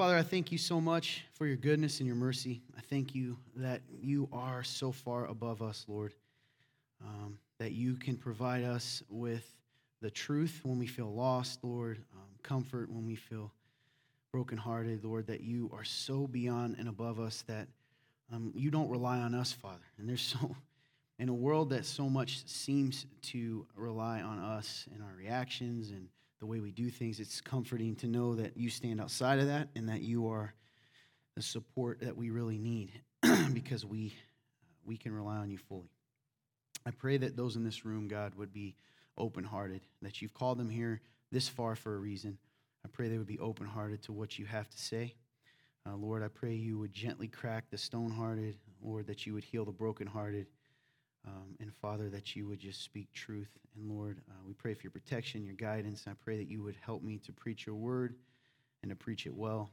Father, I thank you so much for your goodness and your mercy. I thank you that you are so far above us, Lord, um, that you can provide us with the truth when we feel lost, Lord, um, comfort when we feel brokenhearted, Lord, that you are so beyond and above us that um, you don't rely on us, Father. And there's so, in a world that so much seems to rely on us and our reactions and the way we do things, it's comforting to know that you stand outside of that and that you are the support that we really need because we, we can rely on you fully. I pray that those in this room, God, would be open hearted, that you've called them here this far for a reason. I pray they would be open hearted to what you have to say. Uh, Lord, I pray you would gently crack the stone hearted, Lord, that you would heal the brokenhearted. Um, and Father, that you would just speak truth. And Lord, uh, we pray for your protection, your guidance. I pray that you would help me to preach your word and to preach it well.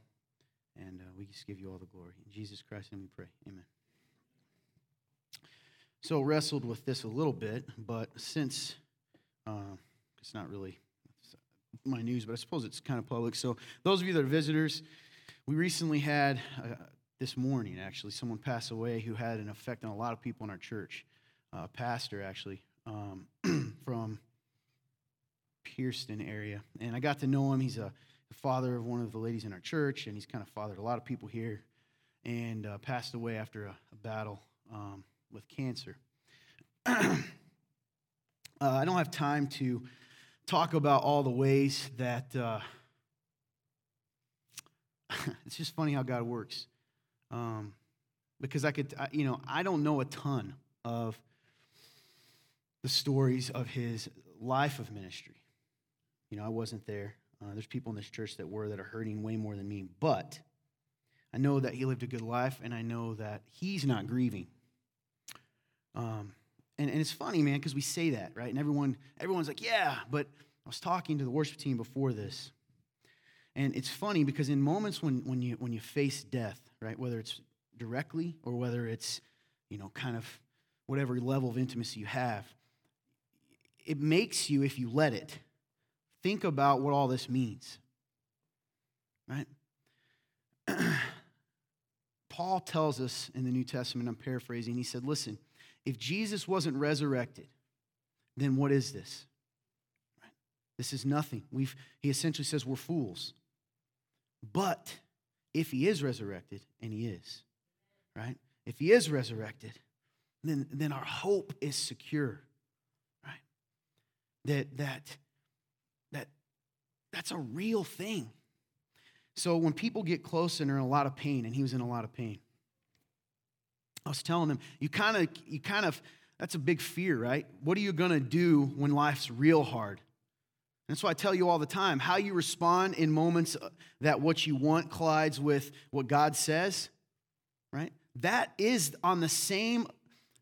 And uh, we just give you all the glory. In Jesus Christ, and we pray. Amen. So, wrestled with this a little bit, but since uh, it's not really my news, but I suppose it's kind of public. So, those of you that are visitors, we recently had, uh, this morning actually, someone pass away who had an effect on a lot of people in our church. Uh, pastor, actually, um, from Pierston area. And I got to know him. He's a father of one of the ladies in our church, and he's kind of fathered a lot of people here, and uh, passed away after a, a battle um, with cancer. uh, I don't have time to talk about all the ways that uh, it's just funny how God works. Um, because I could, you know, I don't know a ton of the stories of his life of ministry. You know, I wasn't there. Uh, there's people in this church that were that are hurting way more than me, but I know that he lived a good life, and I know that he's not grieving. Um, and, and it's funny, man, because we say that, right? And everyone, everyone's like, yeah, but I was talking to the worship team before this. And it's funny because in moments when, when, you, when you face death, right, whether it's directly or whether it's, you know, kind of whatever level of intimacy you have, it makes you, if you let it, think about what all this means. Right? Paul tells us in the New Testament, I'm paraphrasing, he said, Listen, if Jesus wasn't resurrected, then what is this? Right? This is nothing. We've, he essentially says we're fools. But if he is resurrected, and he is, right? If he is resurrected, then, then our hope is secure that that that that's a real thing. So when people get close and are in a lot of pain, and he was in a lot of pain, I was telling them, you kind of, you kind of, that's a big fear, right? What are you gonna do when life's real hard? That's why I tell you all the time how you respond in moments uh, that what you want collides with what God says, right? That is on the same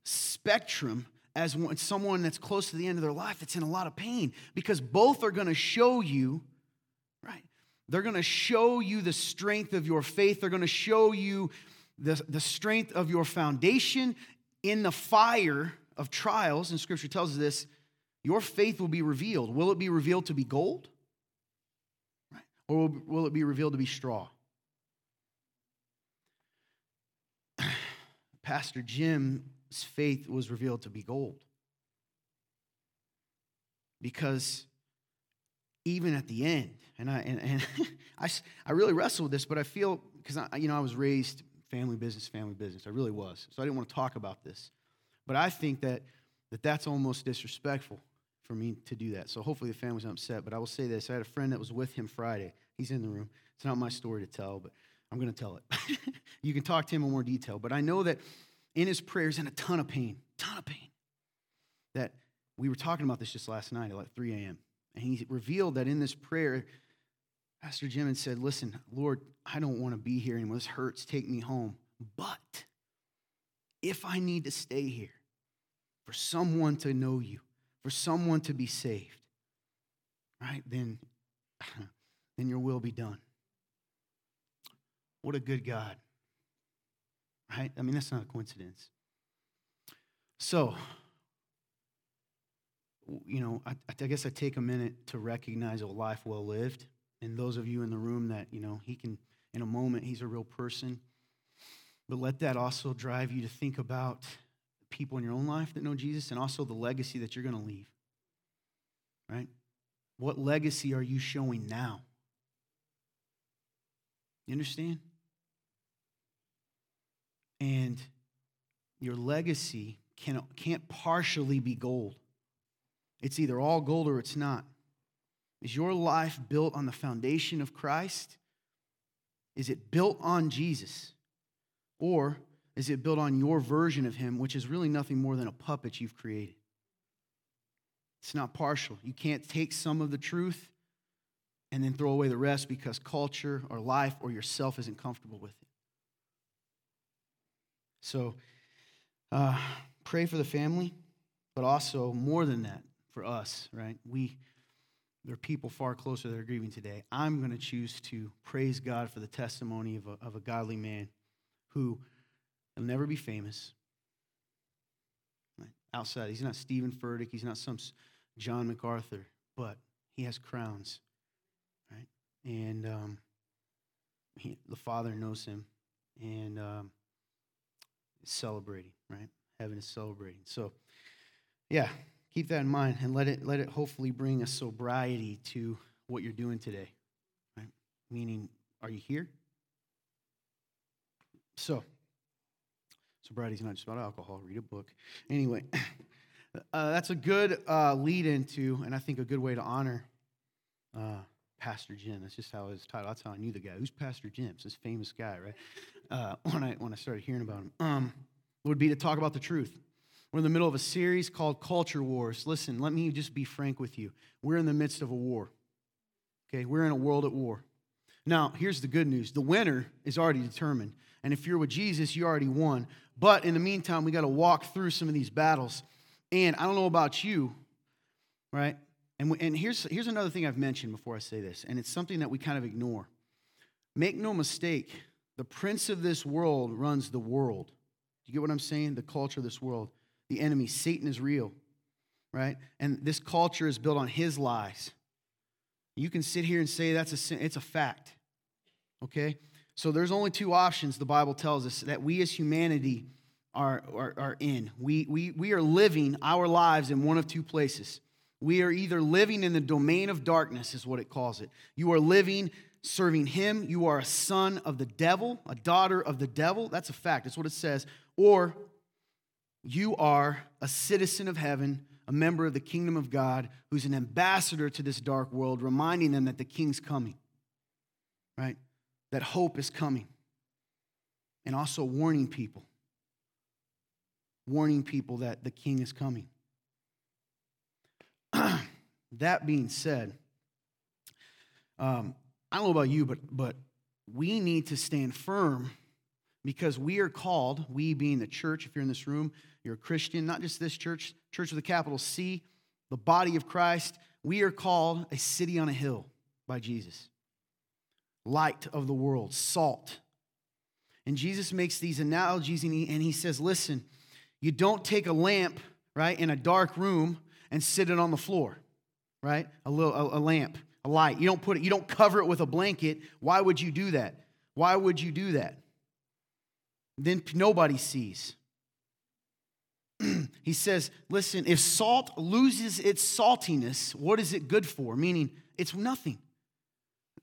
spectrum as someone that's close to the end of their life that's in a lot of pain because both are going to show you right? They're going to show you the strength of your faith. They're going to show you the, the strength of your foundation in the fire of trials. And scripture tells us this your faith will be revealed. Will it be revealed to be gold? Right? Or will, will it be revealed to be straw? Pastor jim faith was revealed to be gold. Because even at the end, and I, and, and I, I really wrestle with this, but I feel, because I, you know, I was raised family business, family business. I really was. So I didn't want to talk about this. But I think that, that that's almost disrespectful for me to do that. So hopefully the family's not upset. But I will say this I had a friend that was with him Friday. He's in the room. It's not my story to tell, but I'm going to tell it. you can talk to him in more detail. But I know that in his prayers in a ton of pain, ton of pain. That we were talking about this just last night at like 3 a.m. And he revealed that in this prayer, Pastor Jim had said, Listen, Lord, I don't want to be here anymore. This hurts. Take me home. But if I need to stay here for someone to know you, for someone to be saved, right, then, then your will be done. What a good God right? I mean, that's not a coincidence. So, you know, I, I guess I take a minute to recognize a life well lived And those of you in the room that, you know, he can, in a moment, he's a real person. But let that also drive you to think about people in your own life that know Jesus and also the legacy that you're going to leave. Right? What legacy are you showing now? You understand? And your legacy can, can't partially be gold. It's either all gold or it's not. Is your life built on the foundation of Christ? Is it built on Jesus? Or is it built on your version of Him, which is really nothing more than a puppet you've created? It's not partial. You can't take some of the truth and then throw away the rest because culture or life or yourself isn't comfortable with it. So, uh, pray for the family, but also more than that, for us, right? We there are people far closer that are grieving today. I'm going to choose to praise God for the testimony of a, of a godly man who will never be famous. Right? Outside, he's not Steven Furtick, he's not some John MacArthur, but he has crowns, right? And um, he, the Father knows him and um, celebrating, right? Heaven is celebrating. So, yeah, keep that in mind and let it let it hopefully bring a sobriety to what you're doing today right? Meaning are you here? So sobriety is not just about alcohol. Read a book. Anyway uh, that's a good uh, lead into and i think a good way to honor uh, pastor jim. That's just how his title that's how i knew the guy. Who's pastor jim? It's this famous guy right uh, when i when i started hearing about him um, would be to talk about the truth we're in the middle of a series called Culture Wars. Listen, let me just be frank with you. We're in the midst of a war. Okay, we're in a world at war. Now, here's the good news the winner is already determined. And if you're with Jesus, you already won. But in the meantime, we got to walk through some of these battles. And I don't know about you, right? And, and here's, here's another thing I've mentioned before I say this, and it's something that we kind of ignore. Make no mistake, the prince of this world runs the world. Do you get what I'm saying? The culture of this world the enemy. Satan is real, right? And this culture is built on his lies. You can sit here and say that's a sin. it's a fact. Okay? So there's only two options the Bible tells us that we as humanity are, are, are in. We, we, we are living our lives in one of two places. We are either living in the domain of darkness, is what it calls it. You are living serving him. You are a son of the devil, a daughter of the devil. That's a fact. That's what it says. Or you are a citizen of heaven, a member of the kingdom of God, who's an ambassador to this dark world, reminding them that the king's coming, right? That hope is coming. And also warning people, warning people that the king is coming. that being said, um, I don't know about you, but, but we need to stand firm because we are called, we being the church, if you're in this room, you're a Christian, not just this church, church with a capital C, the body of Christ, we are called a city on a hill by Jesus. Light of the world, salt. And Jesus makes these analogies and he, and he says, listen, you don't take a lamp, right, in a dark room and sit it on the floor, right? A little a, a lamp, a light. You don't put it, you don't cover it with a blanket. Why would you do that? Why would you do that? Then nobody sees. he says, listen, if salt loses its saltiness, what is it good for? Meaning, it's nothing.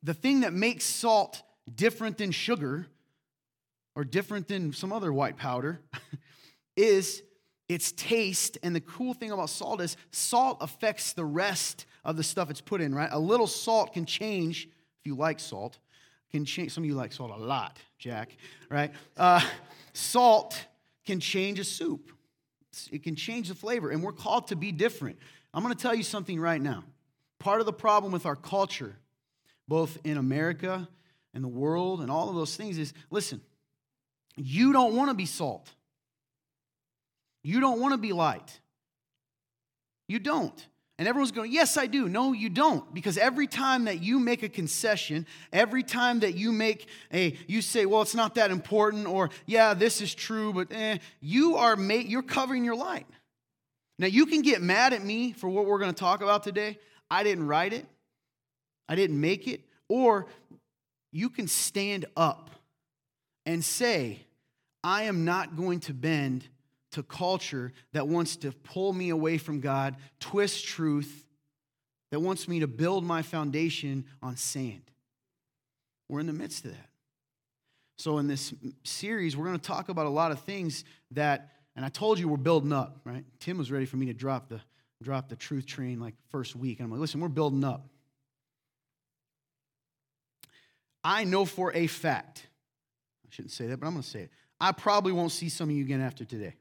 The thing that makes salt different than sugar or different than some other white powder is its taste. And the cool thing about salt is salt affects the rest of the stuff it's put in, right? A little salt can change, if you like salt, can change. Some of you like salt a lot, Jack, right? Uh, salt can change a soup it can change the flavor, and we're called to be different. I'm going to tell you something right now. Part of the problem with our culture, both in America and the world and all of those things, is listen, you don't want to be salt. You don't want to be light. You don't. And everyone's going, Yes, I do. No, you don't. Because every time that you make a concession, every time that you make a, you say, Well, it's not that important, or Yeah, this is true, but eh, you are, ma- you're covering your light. Now, you can get mad at me for what we're going to talk about today. I didn't write it, I didn't make it. Or you can stand up and say, I am not going to bend to culture that wants to pull me away from God, twist truth, that wants me to build my foundation on sand. We're in the midst of that. So, in this series, we're going to talk about a lot of things that, and I told you we're building up, right? Tim was ready for me to drop the, drop the truth train like first week. And I'm like, listen, we're building up. I know for a fact, I shouldn't say that, but I'm going to say it. I probably won't see some of you again after today.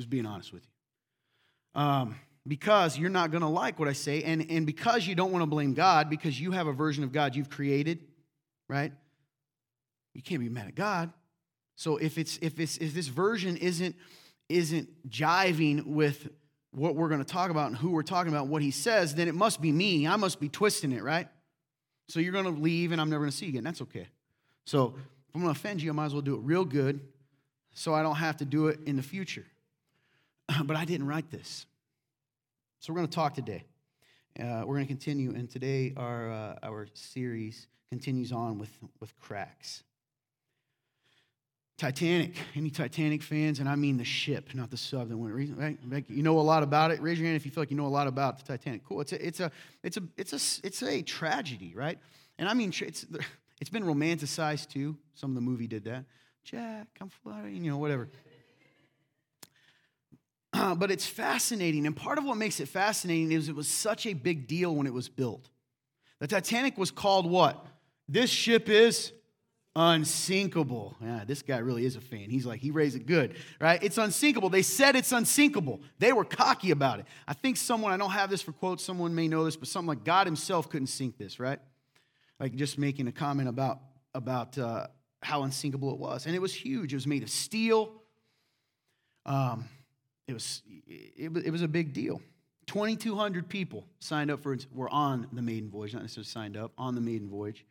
Just being honest with you. Um, because you're not going to like what I say, and, and because you don't want to blame God, because you have a version of God you've created, right? You can't be mad at God. So if it's if it's if this version isn't isn't jiving with what we're going to talk about and who we're talking about, what he says, then it must be me. I must be twisting it, right? So you're going to leave and I'm never going to see you again. That's okay. So if I'm going to offend you, I might as well do it real good so I don't have to do it in the future. But I didn't write this. So we're going to talk today. Uh, we're going to continue, and today our, uh, our series continues on with, with cracks. Titanic. Any Titanic fans? And I mean the ship, not the sub that went. Right? You know a lot about it. Raise your hand if you feel like you know a lot about the Titanic. Cool. It's a, it's a, it's a, it's a, it's a tragedy, right? And I mean, it's, it's been romanticized too. Some of the movie did that. Jack, I'm flying, you know, whatever. Uh, but it's fascinating, and part of what makes it fascinating is it was such a big deal when it was built. The Titanic was called what? This ship is unsinkable. Yeah, this guy really is a fan. He's like, he raised it good, right? It's unsinkable. They said it's unsinkable. They were cocky about it. I think someone, I don't have this for quotes, someone may know this, but something like God himself couldn't sink this, right? Like just making a comment about, about uh, how unsinkable it was. And it was huge. It was made of steel. Um, it, was, it, it was a big deal. 2,200 people signed up for, were on the maiden voyage, not necessarily signed up, on the maiden voyage.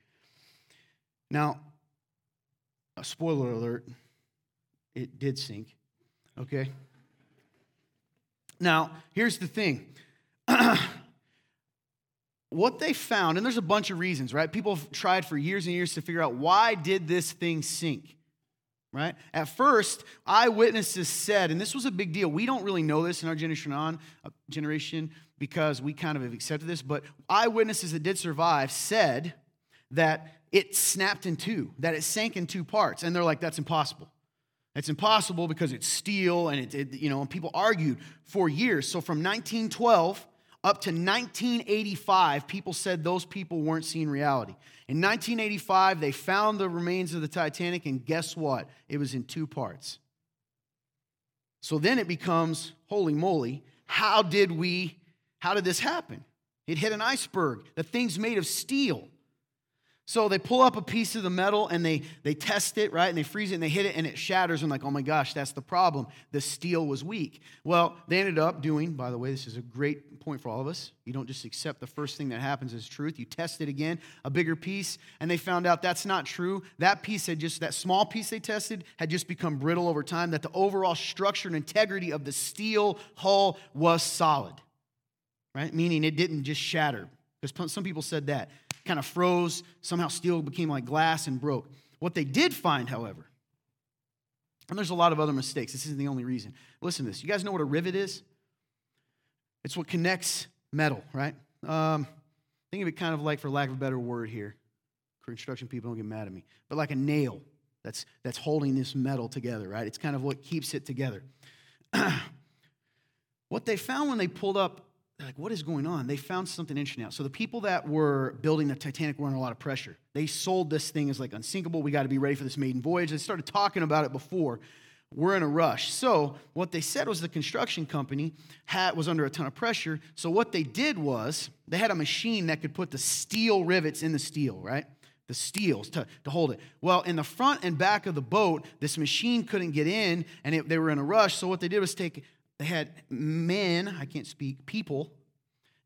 Now, a spoiler alert, it did sink. Okay? Now, here's the thing. what they found, and there's a bunch of reasons, right? People have tried for years and years to figure out why did this thing sink? Right? At first, eyewitnesses said, and this was a big deal. We don't really know this in our generation on uh, generation because we kind of have accepted this, but eyewitnesses that did survive said that it snapped in two, that it sank in two parts. And they're like, that's impossible. It's impossible because it's steel and it, it, you know, and people argued for years. So from 1912 up to 1985, people said those people weren't seeing reality. In 1985, they found the remains of the Titanic, and guess what? It was in two parts. So then it becomes, holy moly, how did we, how did this happen? It hit an iceberg. The thing's made of steel. So they pull up a piece of the metal and they, they test it, right? And they freeze it and they hit it and it shatters. And like, oh my gosh, that's the problem. The steel was weak. Well, they ended up doing, by the way, this is a great point for all of us. You don't just accept the first thing that happens as truth. You test it again, a bigger piece, and they found out that's not true. That piece had just, that small piece they tested had just become brittle over time, that the overall structure and integrity of the steel hull was solid, right? Meaning it didn't just shatter. Because some people said that kind of froze. Somehow steel became like glass and broke. What they did find, however, and there's a lot of other mistakes. This isn't the only reason. Listen to this. You guys know what a rivet is? It's what connects metal, right? Um, think of it kind of like, for lack of a better word here, construction people don't get mad at me, but like a nail that's, that's holding this metal together, right? It's kind of what keeps it together. what they found when they pulled up they're like, what is going on? They found something interesting out. So the people that were building the Titanic were under a lot of pressure. They sold this thing as like unsinkable. We got to be ready for this maiden voyage. They started talking about it before. We're in a rush. So what they said was the construction company had, was under a ton of pressure. So what they did was they had a machine that could put the steel rivets in the steel, right? The steels to, to hold it. Well, in the front and back of the boat, this machine couldn't get in and it, they were in a rush. So what they did was take they had men, I can't speak, people,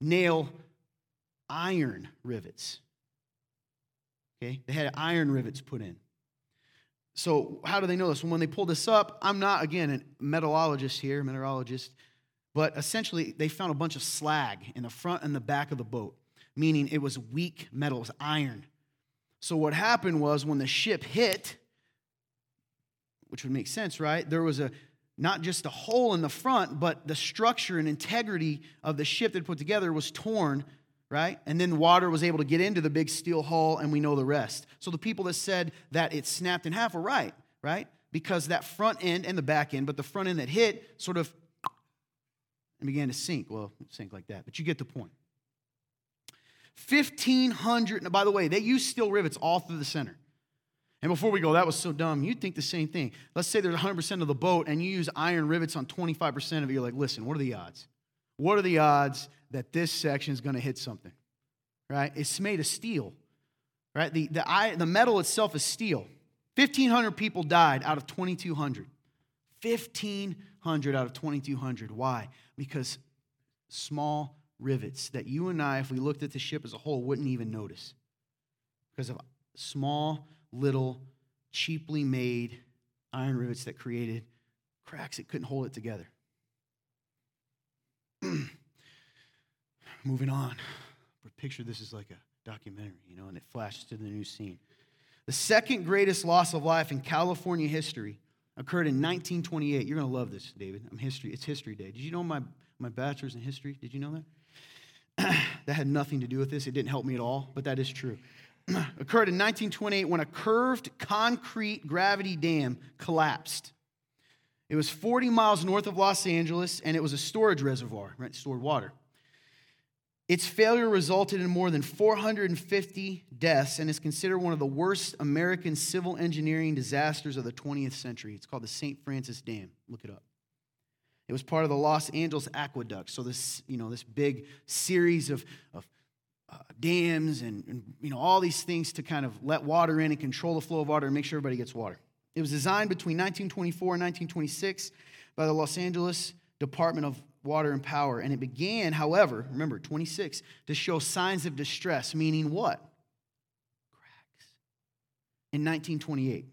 nail iron rivets. Okay? They had iron rivets put in. So, how do they know this? When they pulled this up, I'm not, again, a metallurgist here, meteorologist, but essentially they found a bunch of slag in the front and the back of the boat. meaning it was weak metal, it was iron. So what happened was when the ship hit, which would make sense, right? There was a not just the hole in the front, but the structure and integrity of the ship that put together was torn, right? And then water was able to get into the big steel hull, and we know the rest. So the people that said that it snapped in half were right, right? Because that front end and the back end, but the front end that hit sort of and began to sink. Well, sink like that, but you get the point. 1,500, by the way, they used steel rivets all through the center. And before we go, that was so dumb. You'd think the same thing. Let's say there's 100% of the boat and you use iron rivets on 25% of it. You're like, listen, what are the odds? What are the odds that this section is going to hit something? Right? It's made of steel. Right? The, the, the metal itself is steel. 1,500 people died out of 2,200. 1,500 out of 2,200. Why? Because small rivets that you and I, if we looked at the ship as a whole, wouldn't even notice. Because of small little, cheaply made iron rivets that created cracks that couldn't hold it together. Moving on. Picture this is like a documentary, you know, and it flashes to the new scene. The second greatest loss of life in California history occurred in 1928. You're going to love this, David. I'm history. It's History Day. Did you know my, my bachelor's in history? Did you know that? that had nothing to do with this. It didn't help me at all, but that is true. occurred in 1928 when a curved concrete gravity dam collapsed. It was 40 miles north of Los Angeles and it was a storage reservoir, right? Stored water. Its failure resulted in more than 450 deaths and is considered one of the worst American civil engineering disasters of the 20th century. It's called the St. Francis Dam. Look it up. It was part of the Los Angeles Aqueduct. So this, you know, this big series of, of dams and, and, you know all these things to kind of let water in and control the flow of water and make sure everybody gets water. It was designed between 1924 and 1926 by the Los Angeles Department of Water and Power, and it began, however, remember 26, to show signs of distress, meaning what? Cracks. In 1928.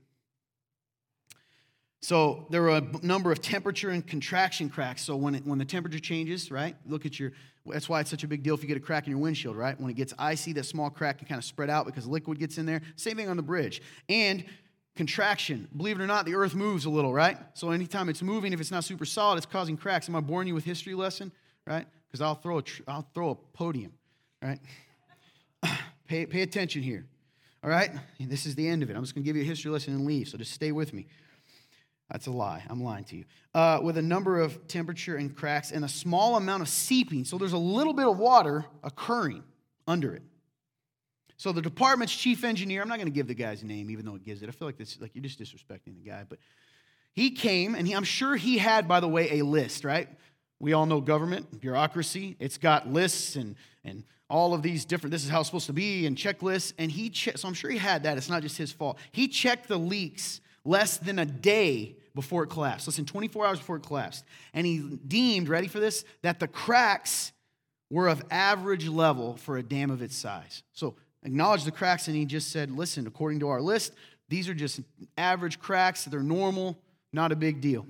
So there are a number of temperature and contraction cracks. So when, it, when the temperature changes, right, look at your, that's why it's such a big deal if you get a crack in your windshield, right? When it gets icy, that small crack can kind of spread out because liquid gets in there. Same thing on the bridge. And contraction. Believe it or not, the earth moves a little, right? So anytime it's moving, if it's not super solid, it's causing cracks. Am I boring you with history lesson, right? Because I'll throw a tr- I'll throw a podium, right? pay, pay attention here, all right? This is the end of it. I'm just going to give you a history lesson and leave, so just stay with me. That's a lie. I'm lying to you. Uh, with a number of temperature and cracks and a small amount of seeping. So there's a little bit of water occurring under it. So the department's chief engineer, I'm not going to give the guy's name, even though it gives it. I feel like this, like you're just disrespecting the guy. But he came, and he, I'm sure he had, by the way, a list, right? We all know government, bureaucracy. It's got lists and, and all of these different, this is how it's supposed to be, and checklists. And he checked, so I'm sure he had that. It's not just his fault. He checked the leaks less than a day before it collapsed. Listen, 24 hours before it collapsed. And he deemed, ready for this, that the cracks were of average level for a dam of its size. So acknowledge the cracks, and he just said, listen, according to our list, these are just average cracks. They're normal, not a big deal.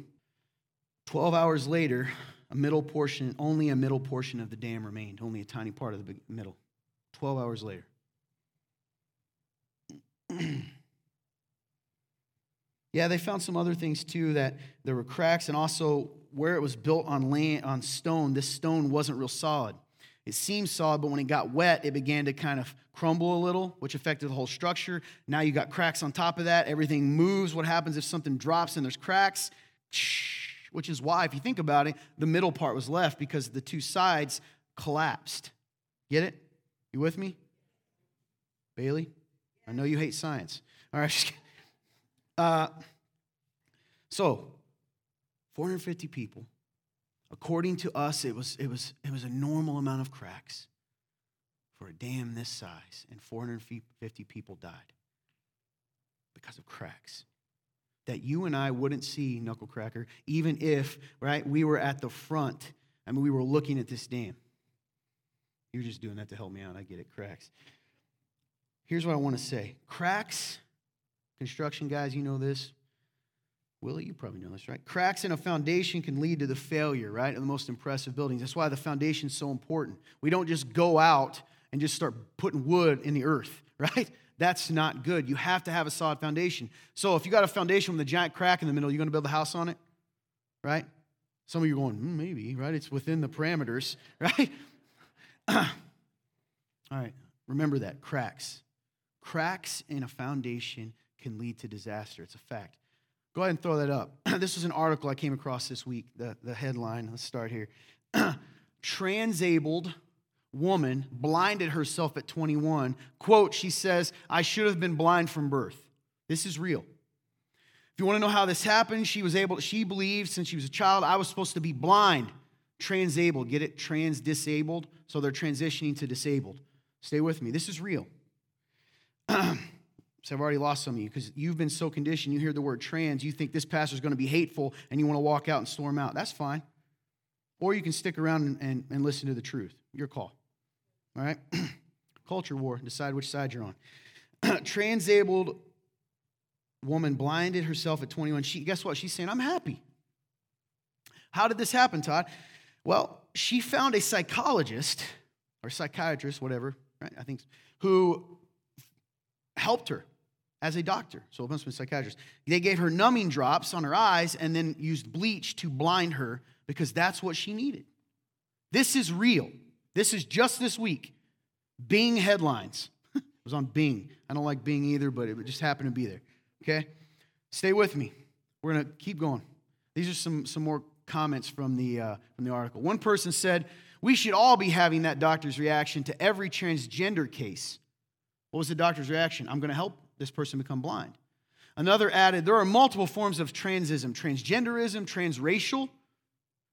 12 hours later, a middle portion, only a middle portion of the dam remained, only a tiny part of the middle. 12 hours later. Yeah, they found some other things too that there were cracks and also where it was built on land on stone, this stone wasn't real solid. It seemed solid, but when it got wet, it began to kind of crumble a little, which affected the whole structure. Now you got cracks on top of that. Everything moves. What happens if something drops and there's cracks? Which is why, if you think about it, the middle part was left because the two sides collapsed. Get it? You with me? Bailey? I know you hate science. All right. Uh, so, 450 people. According to us, it was, it, was, it was a normal amount of cracks for a dam this size, and 450 people died because of cracks that you and I wouldn't see, Knucklecracker, even if, right, we were at the front. I mean, we were looking at this dam. You're just doing that to help me out. I get it, cracks. Here's what I want to say cracks Construction guys, you know this. Willie, you probably know this, right? Cracks in a foundation can lead to the failure, right, of the most impressive buildings. That's why the foundation is so important. We don't just go out and just start putting wood in the earth, right? That's not good. You have to have a solid foundation. So if you got a foundation with a giant crack in the middle, you're going to build a house on it, right? Some of you are going, mm, maybe, right? It's within the parameters, right? All right, remember that cracks. Cracks in a foundation can lead to disaster. It's a fact. Go ahead and throw that up. this was an article I came across this week, the, the headline. Let's start here. Transabled woman blinded herself at 21. Quote, she says, I should have been blind from birth. This is real. If you want to know how this happened, she was able, she believed since she was a child, I was supposed to be blind, transabled. Get it? Trans disabled. So they're transitioning to disabled. Stay with me. This is real. so I've already lost some of you because you've been so conditioned. You hear the word trans, you think this pastor is going to be hateful and you want to walk out and storm out. That's fine. Or you can stick around and, and, and listen to the truth. Your call. All right? Culture war. Decide which side you're on. Transabled woman blinded herself at 21. She, guess what? She's saying, I'm happy. How did this happen, Todd? Well, she found a psychologist or psychiatrist, whatever, right? I think, who helped her as a doctor. So it must been a psychiatrist. They gave her numbing drops on her eyes and then used bleach to blind her because that's what she needed. This is real. This is just this week. Bing headlines. it was on Bing. I don't like Bing either, but it just happened to be there. Okay? Stay with me. We're going to keep going. These are some, some more comments from the, uh, from the article. One person said, We should all be having that doctor's reaction to every transgender case. What was the doctor's reaction? I'm going to help this person become blind. Another added, There are multiple forms of transism transgenderism, transracial,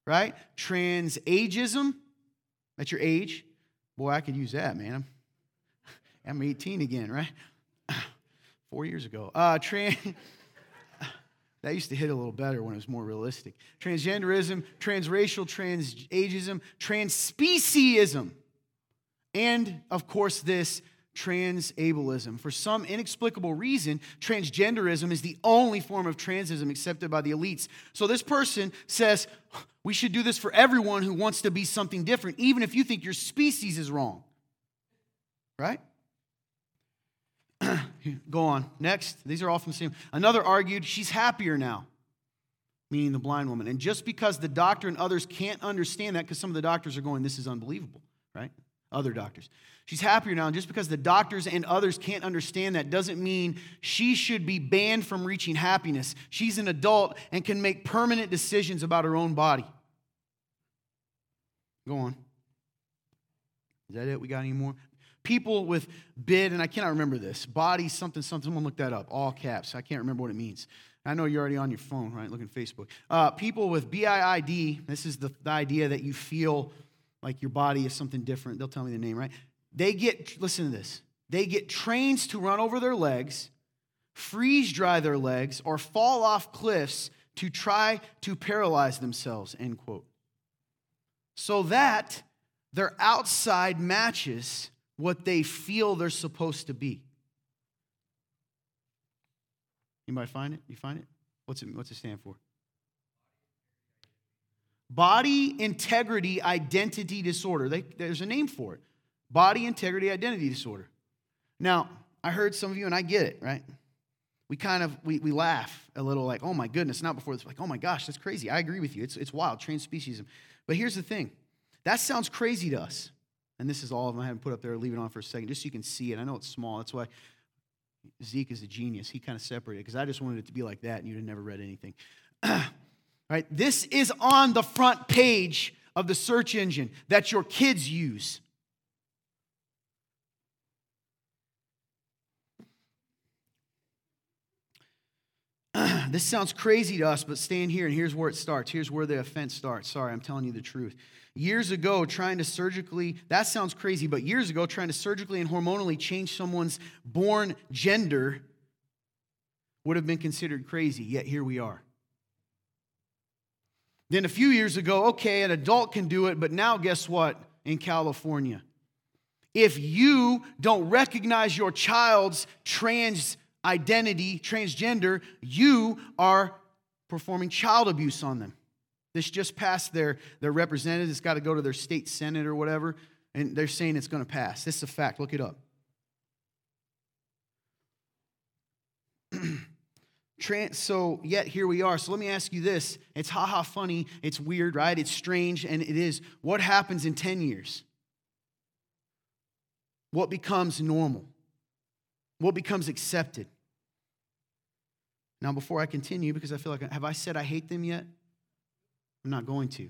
right? Transageism, that's your age. Boy, I could use that, man. I'm, I'm 18 again, right? Four years ago. Uh, trans. that used to hit a little better when it was more realistic. Transgenderism, transracial, transageism, transspeciesism, and of course, this transableism. For some inexplicable reason, transgenderism is the only form of transism accepted by the elites. So this person says, we should do this for everyone who wants to be something different, even if you think your species is wrong. Right? Go on. Next. These are all from the same. Another argued, she's happier now, meaning the blind woman. And just because the doctor and others can't understand that, because some of the doctors are going, this is unbelievable, right? Other doctors. She's happier now. And just because the doctors and others can't understand that doesn't mean she should be banned from reaching happiness. She's an adult and can make permanent decisions about her own body. Go on. Is that it? We got any more? People with bid, and I cannot remember this, body something something. Someone look that up. All caps. I can't remember what it means. I know you're already on your phone, right? Looking at Facebook. Uh, people with BIID, this is the, the idea that you feel like your body is something different. They'll tell me the name, right? They get, listen to this, they get trains to run over their legs, freeze dry their legs, or fall off cliffs to try to paralyze themselves, end quote. So that their outside matches what they feel they're supposed to be. Anybody find it? You find it? What's it, what's it stand for? Body integrity identity disorder. They, there's a name for it. Body integrity identity disorder. Now, I heard some of you, and I get it, right? We kind of we, we laugh a little like, oh my goodness, not before this, like, oh my gosh, that's crazy. I agree with you. It's, it's wild, transspeciesism. But here's the thing that sounds crazy to us. And this is all of them. I haven't put up there, leave it on for a second, just so you can see it. I know it's small. That's why Zeke is a genius. He kind of separated because I just wanted it to be like that, and you'd have never read anything. right? This is on the front page of the search engine that your kids use. this sounds crazy to us, but stand here and here's where it starts. Here's where the offense starts. Sorry, I'm telling you the truth. Years ago, trying to surgically, that sounds crazy, but years ago, trying to surgically and hormonally change someone's born gender would have been considered crazy, yet here we are. Then a few years ago, okay, an adult can do it, but now guess what in California? If you don't recognize your child's trans identity, transgender, you are performing child abuse on them. This just passed their, their representative. It's got to go to their state senate or whatever. And they're saying it's going to pass. This is a fact. Look it up. Trans, so yet here we are. So let me ask you this. It's haha funny, it's weird, right? It's strange, and it is. What happens in 10 years? What becomes normal? What becomes accepted? Now, before I continue, because I feel like, have I said I hate them yet? I'm not going to.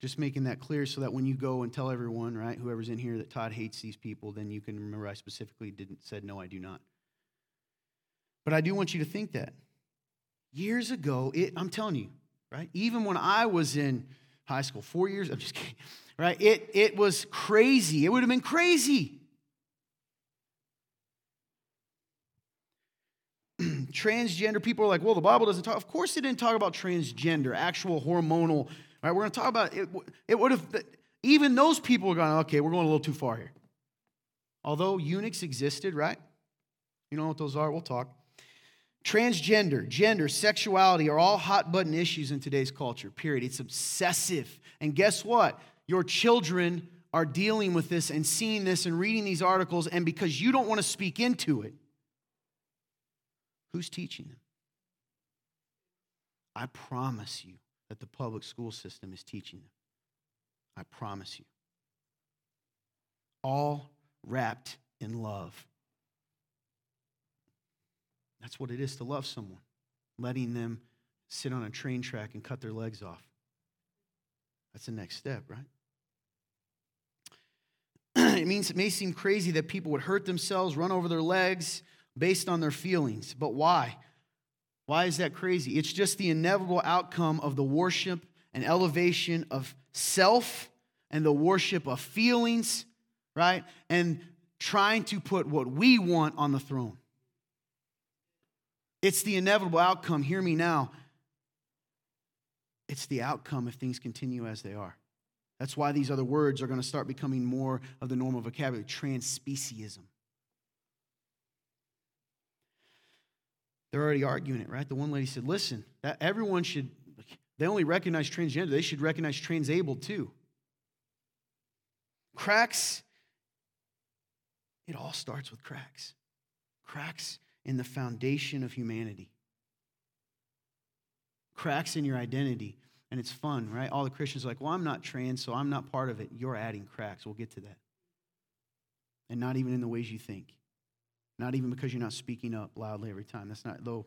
Just making that clear so that when you go and tell everyone, right, whoever's in here that Todd hates these people, then you can remember I specifically didn't said no, I do not. But I do want you to think that. Years ago, it, I'm telling you, right? Even when I was in high school, four years, I'm just kidding, right? It, it was crazy. It would have been crazy. Transgender people are like, well, the Bible doesn't talk. Of course, it didn't talk about transgender, actual hormonal. Right? We're going to talk about it. It would have, even those people are going, okay, we're going a little too far here. Although eunuchs existed, right? You know what those are? We'll talk. Transgender, gender, sexuality are all hot button issues in today's culture, period. It's obsessive. And guess what? Your children are dealing with this and seeing this and reading these articles, and because you don't want to speak into it, who's teaching them? I promise you that the public school system is teaching them. I promise you. All wrapped in love. That's what it is to love someone, letting them sit on a train track and cut their legs off. That's the next step, right? it means it may seem crazy that people would hurt themselves, run over their legs based on their feelings. But why? Why is that crazy? It's just the inevitable outcome of the worship and elevation of self and the worship of feelings, right? And trying to put what we want on the throne. It's the inevitable outcome. Hear me now. It's the outcome if things continue as they are. That's why these other words are going to start becoming more of the normal vocabulary transspeciesism. They're already arguing it, right? The one lady said, listen, everyone should, they only recognize transgender, they should recognize transabled too. Cracks, it all starts with cracks. Cracks in the foundation of humanity. Cracks in your identity. And it's fun, right? All the Christians are like, well, I'm not trans, so I'm not part of it. You're adding cracks. We'll get to that. And not even in the ways you think. Not even because you're not speaking up loudly every time. That's not, though,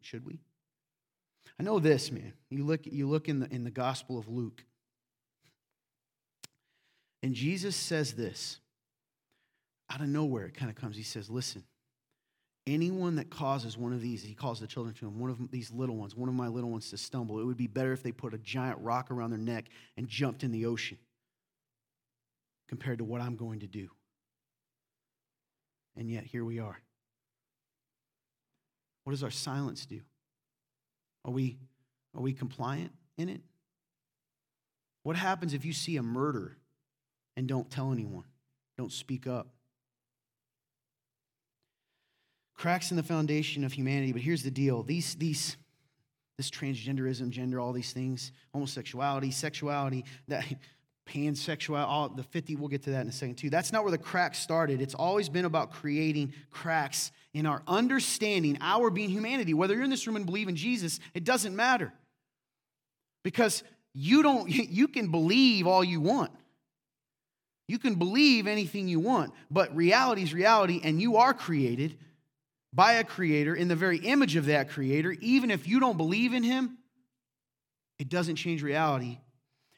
should we? I know this, man. You look, you look in, the, in the Gospel of Luke, and Jesus says this. Out of nowhere, it kind of comes. He says, Listen, anyone that causes one of these, he calls the children to him, one of these little ones, one of my little ones to stumble, it would be better if they put a giant rock around their neck and jumped in the ocean compared to what I'm going to do. And yet, here we are. What does our silence do? Are we, are we compliant in it? What happens if you see a murder and don't tell anyone, don't speak up? cracks in the foundation of humanity. But here's the deal these, these, this transgenderism, gender, all these things, homosexuality, sexuality, that pansexuality, all the 50, we'll get to that in a second too. That's not where the cracks started. It's always been about creating cracks in our understanding, our being humanity. Whether you're in this room and believe in Jesus, it doesn't matter. Because you don't, you can believe all you want. You can believe anything you want, but reality is reality, and you are created by a creator in the very image of that creator, even if you don't believe in him, it doesn't change reality.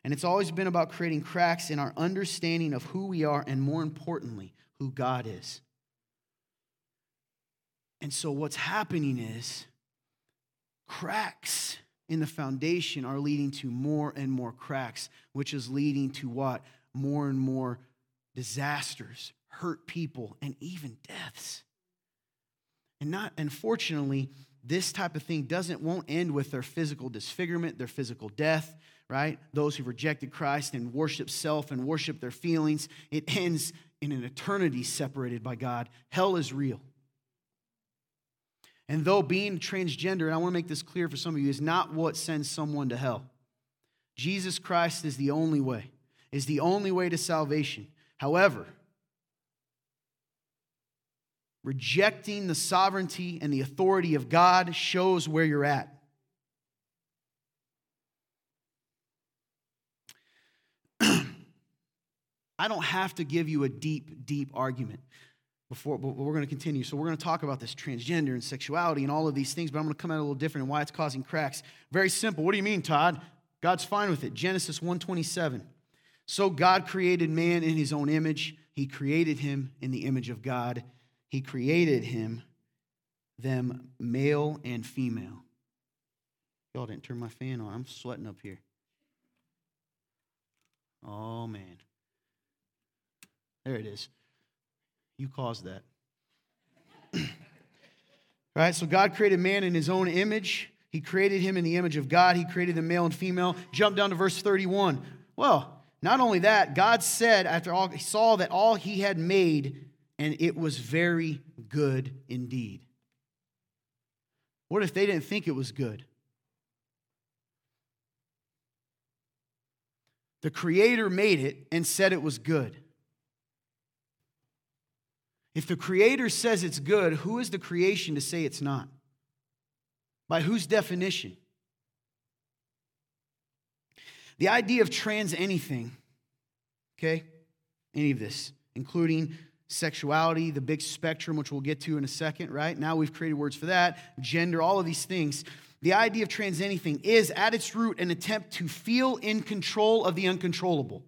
And it's always been about creating cracks in our understanding of who we are and, more importantly, who God is. And so, what's happening is cracks in the foundation are leading to more and more cracks, which is leading to what? More and more disasters, hurt people, and even deaths. And not unfortunately, this type of thing doesn't won't end with their physical disfigurement, their physical death, right? Those who rejected Christ and worship self and worship their feelings, it ends in an eternity separated by God. Hell is real. And though being transgender, and I want to make this clear for some of you, is not what sends someone to hell. Jesus Christ is the only way. is the only way to salvation. However, rejecting the sovereignty and the authority of God shows where you're at. I don't have to give you a deep, deep argument before, but we're going to continue. So we're going to talk about this transgender and sexuality and all of these things, but I'm going to come it a little different and why it's causing cracks. Very simple. What do you mean, Todd? God's fine with it. Genesis 127. So God created man in his own image. He created him in the image of God. He created him, them male and female. Y'all didn't turn my fan on. I'm sweating up here. Oh, man. There it is. You caused that. Right, so God created man in his own image. He created him in the image of God. He created the male and female. Jump down to verse 31. Well, not only that, God said after all, he saw that all he had made, and it was very good indeed. What if they didn't think it was good? The Creator made it and said it was good. If the Creator says it's good, who is the creation to say it's not? By whose definition? The idea of trans anything, okay, any of this, including sexuality, the big spectrum, which we'll get to in a second, right? Now we've created words for that, gender, all of these things. The idea of trans anything is at its root an attempt to feel in control of the uncontrollable.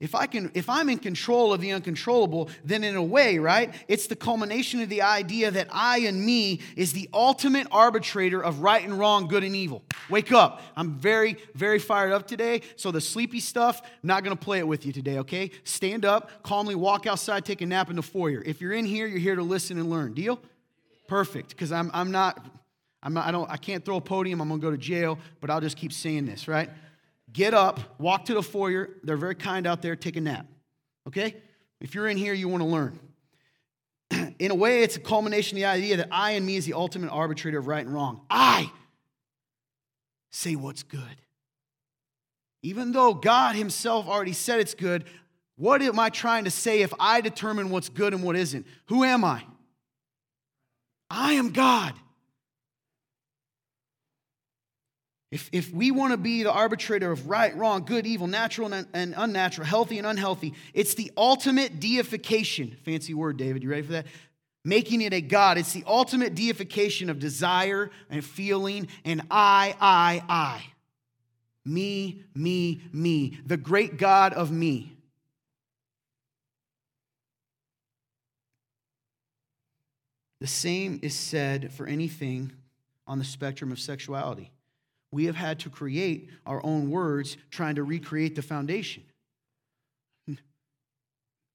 If I can if I'm in control of the uncontrollable, then in a way, right? It's the culmination of the idea that I and me is the ultimate arbitrator of right and wrong, good and evil. Wake up. I'm very very fired up today, so the sleepy stuff, not going to play it with you today, okay? Stand up, calmly walk outside, take a nap in the foyer. If you're in here, you're here to listen and learn. Deal? Perfect, cuz I'm I'm not I'm not I don't I can't throw a podium. I'm going to go to jail, but I'll just keep saying this, right? Get up, walk to the foyer. They're very kind out there, take a nap. Okay? If you're in here, you want to learn. in a way, it's a culmination of the idea that I and me is the ultimate arbitrator of right and wrong. I say what's good. Even though God Himself already said it's good, what am I trying to say if I determine what's good and what isn't? Who am I? I am God. If, if we want to be the arbitrator of right, wrong, good, evil, natural and, and unnatural, healthy and unhealthy, it's the ultimate deification. Fancy word, David. You ready for that? Making it a God. It's the ultimate deification of desire and feeling and I, I, I. Me, me, me. The great God of me. The same is said for anything on the spectrum of sexuality we have had to create our own words trying to recreate the foundation.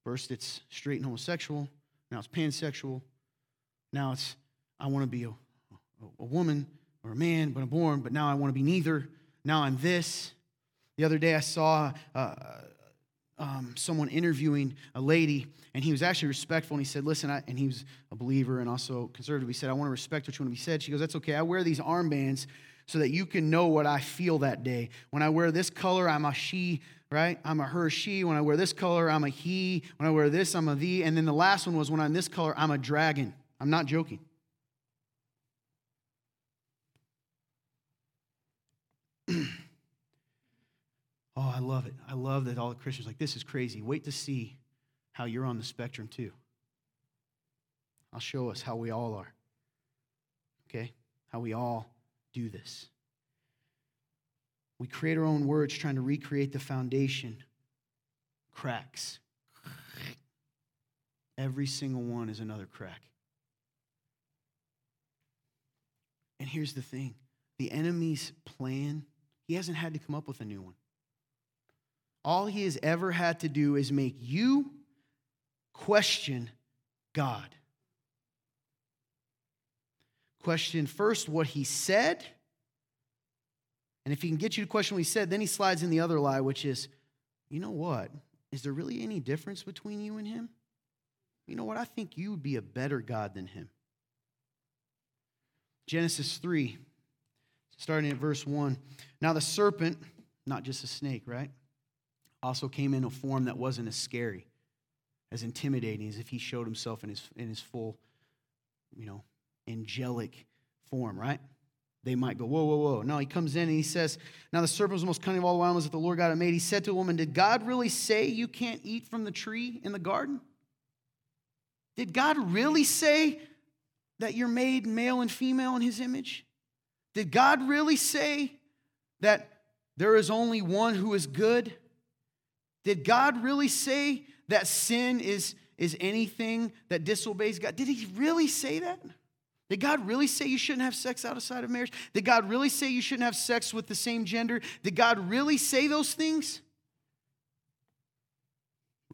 First, it's straight and homosexual. Now it's pansexual. Now it's, I want to be a, a woman or a man, but I'm born, but now I want to be neither. Now I'm this. The other day I saw uh, um, someone interviewing a lady, and he was actually respectful, and he said, Listen, and he was a believer and also conservative. He said, I want to respect what you want to be said. She goes, That's okay. I wear these armbands so that you can know what I feel that day. When I wear this color, I'm a she, right? I'm a her, she. When I wear this color, I'm a he. When I wear this, I'm a thee. And then the last one was when I'm this color, I'm a dragon. I'm not joking. oh, I love it. I love that all the Christians like this is crazy. Wait to see how you're on the spectrum too. I'll show us how we all are. Okay? How we all do this. We create our own words trying to recreate the foundation. Cracks. Every single one is another crack. And here's the thing the enemy's plan, he hasn't had to come up with a new one. All he has ever had to do is make you question God question first what he said. And if he can get you to question what he said, then he slides in the other lie, which is, you know what? Is there really any difference between you and him? You know what? I think you would be a better God than him. Genesis 3, starting at verse 1. Now the serpent not just a snake, right? Also came in a form that wasn't as scary, as intimidating as if he showed himself in his, in his full, you know, angelic form, right? They might go, whoa, whoa, whoa. No, he comes in and he says, Now the serpent was the most cunning of all the animals that the Lord God had made. He said to the woman, Did God really say you can't eat from the tree in the garden? Did God really say that you're made male and female in his image? Did God really say that there is only one who is good? Did God really say that sin is, is anything that disobeys God? Did he really say that? Did God really say you shouldn't have sex outside of marriage? Did God really say you shouldn't have sex with the same gender? Did God really say those things?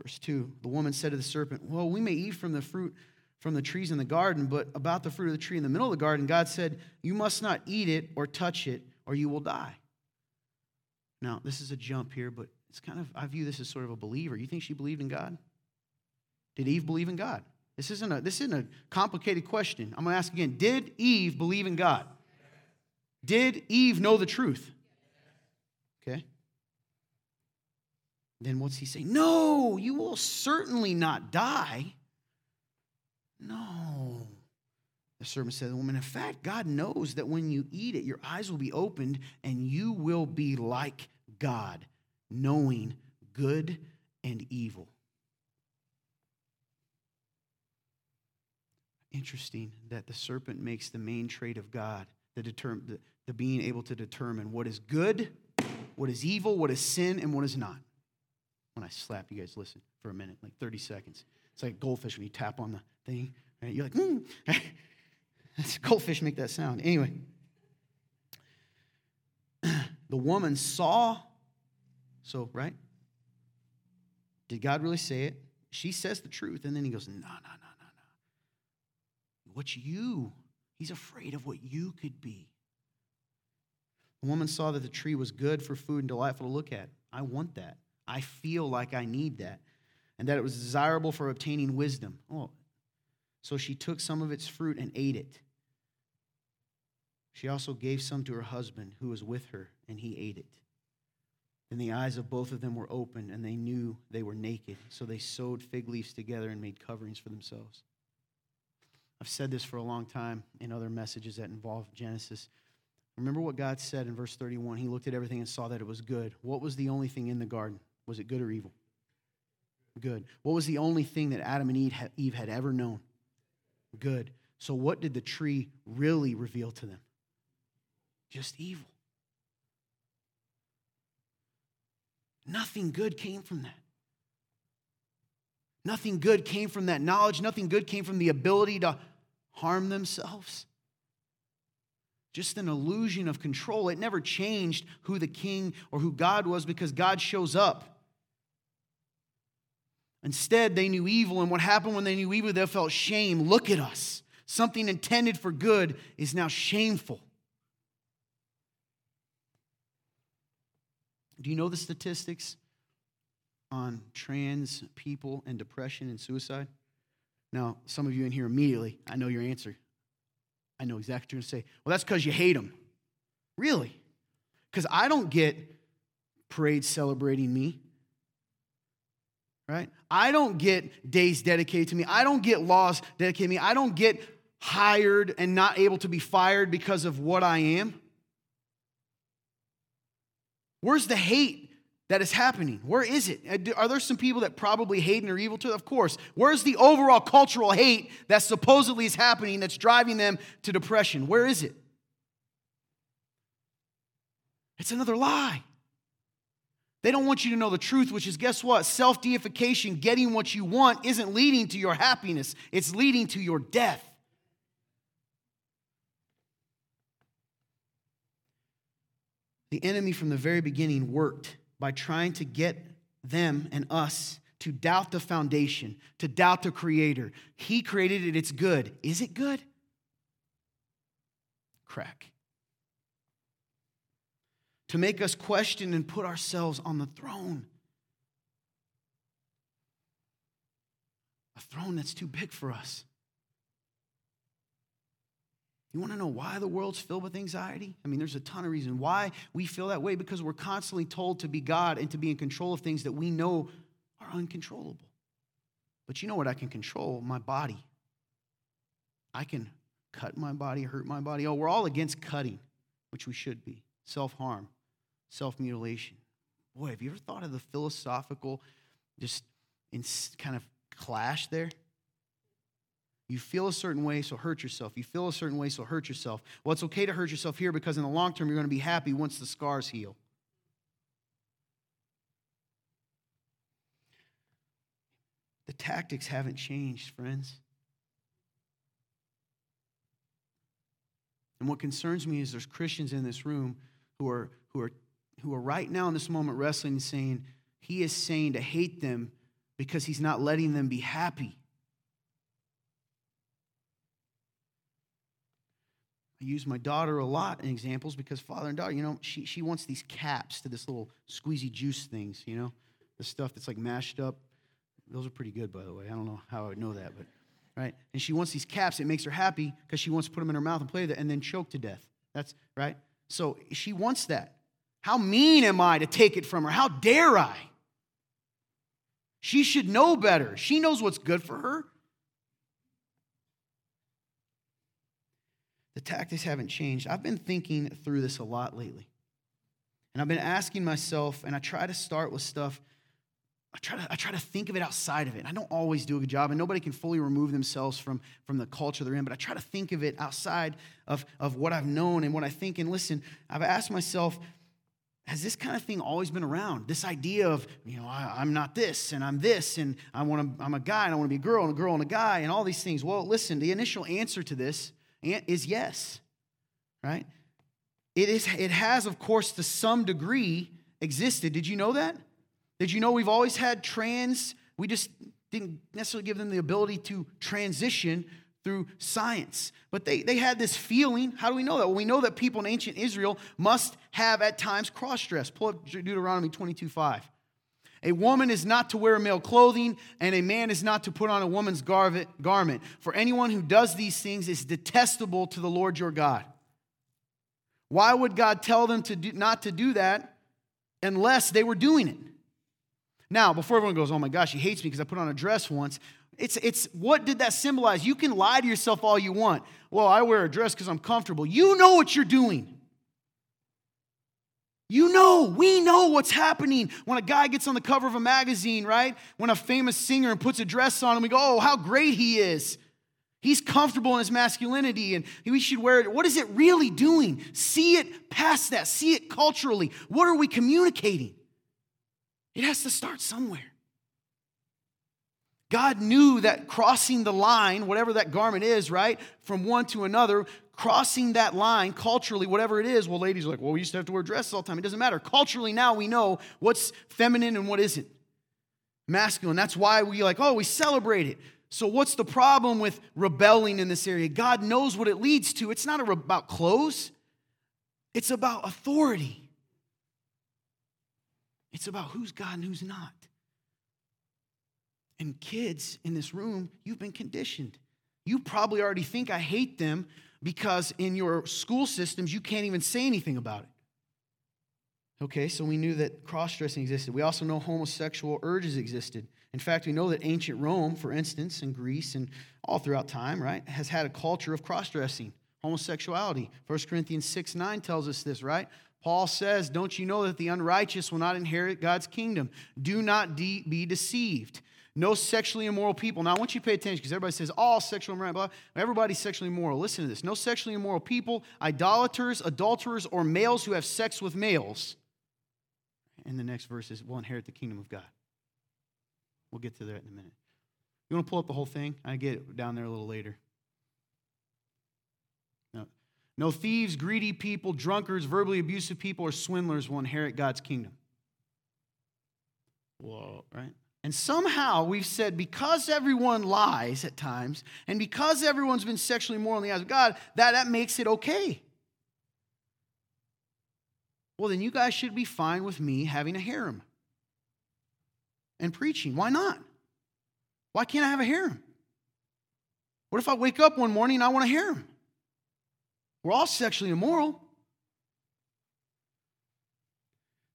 Verse 2 The woman said to the serpent, Well, we may eat from the fruit from the trees in the garden, but about the fruit of the tree in the middle of the garden, God said, You must not eat it or touch it, or you will die. Now, this is a jump here, but it's kind of, I view this as sort of a believer. You think she believed in God? Did Eve believe in God? This isn't a, this isn't a complicated question. I'm going to ask again Did Eve believe in God? Did Eve know the truth? Okay. Then what's he say? No, you will certainly not die. No. The servant said to the woman, In fact, God knows that when you eat it, your eyes will be opened and you will be like God, knowing good and evil. Interesting that the serpent makes the main trait of God, the, the, the being able to determine what is good, what is evil, what is sin, and what is not. When I slap, you guys listen for a minute, like 30 seconds. It's like goldfish when you tap on the thing. Right? You're like, hmm. goldfish make that sound. Anyway, the woman saw, so, right? Did God really say it? She says the truth, and then he goes, no, no, no. What you, he's afraid of what you could be. The woman saw that the tree was good for food and delightful to look at. I want that. I feel like I need that. And that it was desirable for obtaining wisdom. Oh, so she took some of its fruit and ate it. She also gave some to her husband who was with her, and he ate it. Then the eyes of both of them were opened, and they knew they were naked. So they sewed fig leaves together and made coverings for themselves. I've said this for a long time in other messages that involve Genesis. Remember what God said in verse 31. He looked at everything and saw that it was good. What was the only thing in the garden? Was it good or evil? Good. What was the only thing that Adam and Eve had ever known? Good. So, what did the tree really reveal to them? Just evil. Nothing good came from that. Nothing good came from that knowledge. Nothing good came from the ability to harm themselves. Just an illusion of control. It never changed who the king or who God was because God shows up. Instead, they knew evil, and what happened when they knew evil, they felt shame. Look at us. Something intended for good is now shameful. Do you know the statistics on trans people and depression and suicide? Now, some of you in here immediately, I know your answer. I know exactly what you're going to say. Well, that's because you hate them. Really? Because I don't get parades celebrating me right? I don't get days dedicated to me. I don't get laws dedicated to me. I don't get hired and not able to be fired because of what I am. Where's the hate that is happening? Where is it? Uh, are there some people that probably hate and are evil to? Of course. Where's the overall cultural hate that supposedly is happening that's driving them to depression? Where is it? It's another lie. They don't want you to know the truth, which is guess what? Self deification, getting what you want, isn't leading to your happiness, it's leading to your death. The enemy from the very beginning worked by trying to get them and us to doubt the foundation, to doubt the creator. He created it, it's good. Is it good? Crack to make us question and put ourselves on the throne. A throne that's too big for us. You want to know why the world's filled with anxiety? I mean, there's a ton of reasons why we feel that way because we're constantly told to be God and to be in control of things that we know are uncontrollable. But you know what I can control? My body. I can cut my body, hurt my body. Oh, we're all against cutting, which we should be. Self harm, self mutilation. Boy, have you ever thought of the philosophical, just in kind of clash there? You feel a certain way, so hurt yourself. You feel a certain way, so hurt yourself. Well, it's okay to hurt yourself here because in the long term, you're going to be happy once the scars heal. The tactics haven't changed, friends. And what concerns me is there's Christians in this room who are, who are, who are right now in this moment wrestling and saying, He is saying to hate them because He's not letting them be happy. I use my daughter a lot in examples because father and daughter, you know, she, she wants these caps to this little squeezy juice things, you know, the stuff that's like mashed up. Those are pretty good, by the way. I don't know how I would know that, but right. And she wants these caps. It makes her happy because she wants to put them in her mouth and play with it and then choke to death. That's right. So she wants that. How mean am I to take it from her? How dare I? She should know better. She knows what's good for her. The tactics haven't changed. I've been thinking through this a lot lately. And I've been asking myself, and I try to start with stuff. I try, to, I try to think of it outside of it. I don't always do a good job, and nobody can fully remove themselves from, from the culture they're in, but I try to think of it outside of, of what I've known and what I think. And listen, I've asked myself, has this kind of thing always been around? This idea of, you know, I, am not this and I'm this and I want to, I'm a guy and I want to be a girl and a girl and a guy and all these things. Well, listen, the initial answer to this is yes, right? It, is, it has, of course, to some degree existed. Did you know that? Did you know we've always had trans? We just didn't necessarily give them the ability to transition through science. But they, they had this feeling. How do we know that? Well, we know that people in ancient Israel must have at times cross dress. Pull up Deuteronomy 22 5. A woman is not to wear male clothing, and a man is not to put on a woman's garment. For anyone who does these things is detestable to the Lord your God. Why would God tell them to do, not to do that unless they were doing it? Now, before everyone goes, oh my gosh, he hates me because I put on a dress once, it's, it's what did that symbolize? You can lie to yourself all you want. Well, I wear a dress because I'm comfortable. You know what you're doing. You know, we know what's happening when a guy gets on the cover of a magazine, right? When a famous singer and puts a dress on and we go, oh, how great he is. He's comfortable in his masculinity and we should wear it. What is it really doing? See it past that, see it culturally. What are we communicating? It has to start somewhere. God knew that crossing the line, whatever that garment is, right, from one to another, crossing that line culturally, whatever it is. Well, ladies are like, well, we used to have to wear dresses all the time. It doesn't matter. Culturally, now we know what's feminine and what isn't masculine. That's why we like, oh, we celebrate it. So, what's the problem with rebelling in this area? God knows what it leads to. It's not about clothes, it's about authority. It's about who's God and who's not. And kids in this room, you've been conditioned. You probably already think I hate them because in your school systems, you can't even say anything about it. Okay, so we knew that cross dressing existed. We also know homosexual urges existed. In fact, we know that ancient Rome, for instance, and Greece and all throughout time, right, has had a culture of cross dressing, homosexuality. 1 Corinthians 6 9 tells us this, right? Paul says, Don't you know that the unrighteous will not inherit God's kingdom? Do not de- be deceived. No sexually immoral people. Now, I want you to pay attention because everybody says all sexual immorality. Everybody's sexually immoral. Listen to this. No sexually immoral people, idolaters, adulterers, or males who have sex with males. And the next verse is will inherit the kingdom of God. We'll get to that in a minute. You want to pull up the whole thing? I get it down there a little later. No, no thieves, greedy people, drunkards, verbally abusive people, or swindlers will inherit God's kingdom. Whoa, right? And somehow we've said because everyone lies at times, and because everyone's been sexually immoral in the eyes of God, that, that makes it okay. Well, then you guys should be fine with me having a harem and preaching. Why not? Why can't I have a harem? What if I wake up one morning and I want a harem? We're all sexually immoral.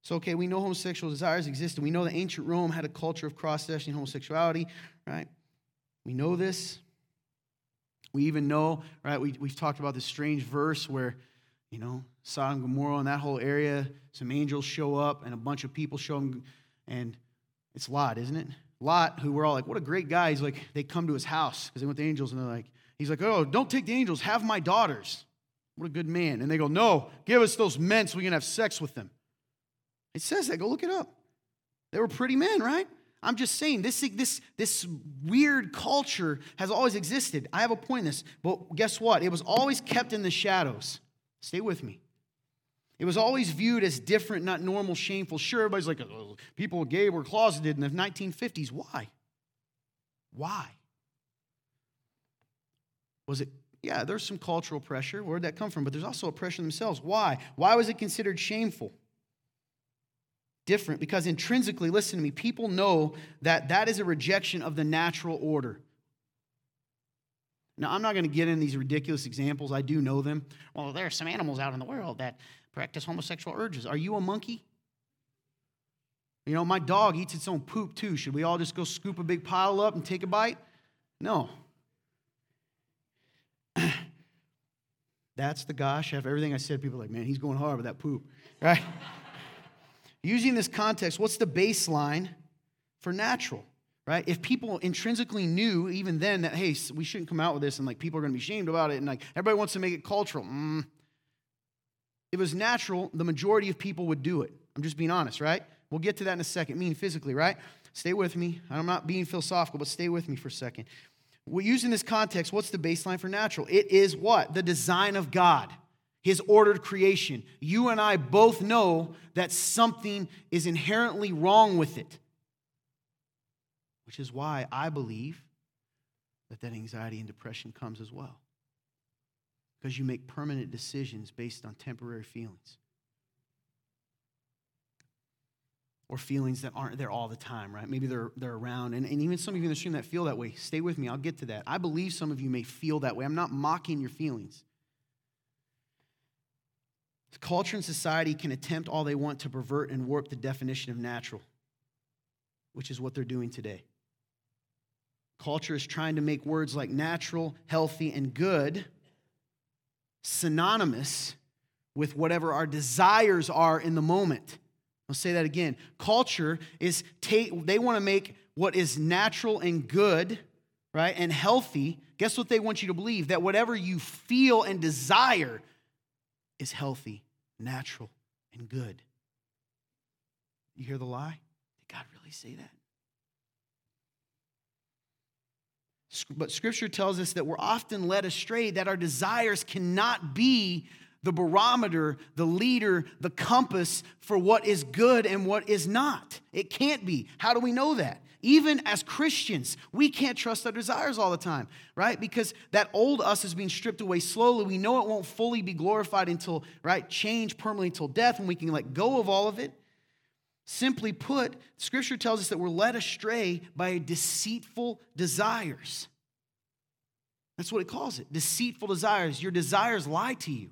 So, okay, we know homosexual desires existed. We know that ancient Rome had a culture of cross dressing homosexuality, right? We know this. We even know, right? We, we've talked about this strange verse where, you know, Sodom and Gomorrah and that whole area, some angels show up and a bunch of people show them, and it's Lot, isn't it? Lot, who we're all like, what a great guy. He's like, they come to his house because they went to angels and they're like, he's like, oh, don't take the angels, have my daughters. What a good man. And they go, no, give us those men so we can have sex with them. It says that. Go look it up. They were pretty men, right? I'm just saying this, this, this weird culture has always existed. I have a point in this, but guess what? It was always kept in the shadows. Stay with me. It was always viewed as different, not normal, shameful. Sure, everybody's like, oh, people gay were closeted in the 1950s. Why? Why? Was it, yeah, there's some cultural pressure. Where'd that come from? But there's also a pressure themselves. Why? Why was it considered shameful? Different because intrinsically, listen to me, people know that that is a rejection of the natural order. Now, I'm not going to get in these ridiculous examples. I do know them. Well, there are some animals out in the world that practice homosexual urges. Are you a monkey? You know, my dog eats its own poop too. Should we all just go scoop a big pile up and take a bite? No. That's the gosh. After everything I said, people are like, man, he's going hard with that poop, right? Using this context, what's the baseline for natural? Right? If people intrinsically knew even then that, hey, we shouldn't come out with this and like people are going to be shamed about it and like everybody wants to make it cultural. Mm. It was natural, the majority of people would do it. I'm just being honest, right? We'll get to that in a second, meaning physically, right? Stay with me. I'm not being philosophical, but stay with me for a second. We're using this context, what's the baseline for natural? It is what? The design of God his ordered creation. You and I both know that something is inherently wrong with it. Which is why I believe that that anxiety and depression comes as well. Because you make permanent decisions based on temporary feelings. Or feelings that aren't there all the time, right? Maybe they're, they're around. And, and even some of you in the room that feel that way, stay with me. I'll get to that. I believe some of you may feel that way. I'm not mocking your feelings. Culture and society can attempt all they want to pervert and warp the definition of natural, which is what they're doing today. Culture is trying to make words like natural, healthy, and good synonymous with whatever our desires are in the moment. I'll say that again. Culture is, take, they want to make what is natural and good, right, and healthy. Guess what they want you to believe? That whatever you feel and desire is healthy, natural, and good. You hear the lie? Did God really say that? But scripture tells us that we're often led astray, that our desires cannot be the barometer, the leader, the compass for what is good and what is not. It can't be. How do we know that? Even as Christians, we can't trust our desires all the time, right? Because that old us is being stripped away slowly. We know it won't fully be glorified until, right, change permanently until death, and we can let go of all of it. Simply put, Scripture tells us that we're led astray by deceitful desires. That's what it calls it deceitful desires. Your desires lie to you.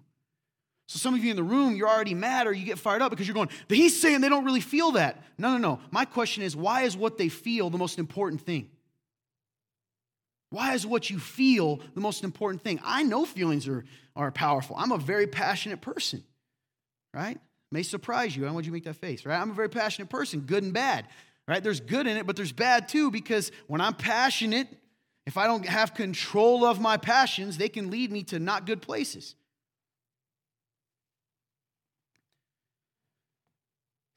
So some of you in the room, you're already mad or you get fired up because you're going, he's saying they don't really feel that. No, no, no. My question is, why is what they feel the most important thing? Why is what you feel the most important thing? I know feelings are, are powerful. I'm a very passionate person, right? May surprise you. Why would you make that face, right? I'm a very passionate person, good and bad, right? There's good in it, but there's bad too because when I'm passionate, if I don't have control of my passions, they can lead me to not good places.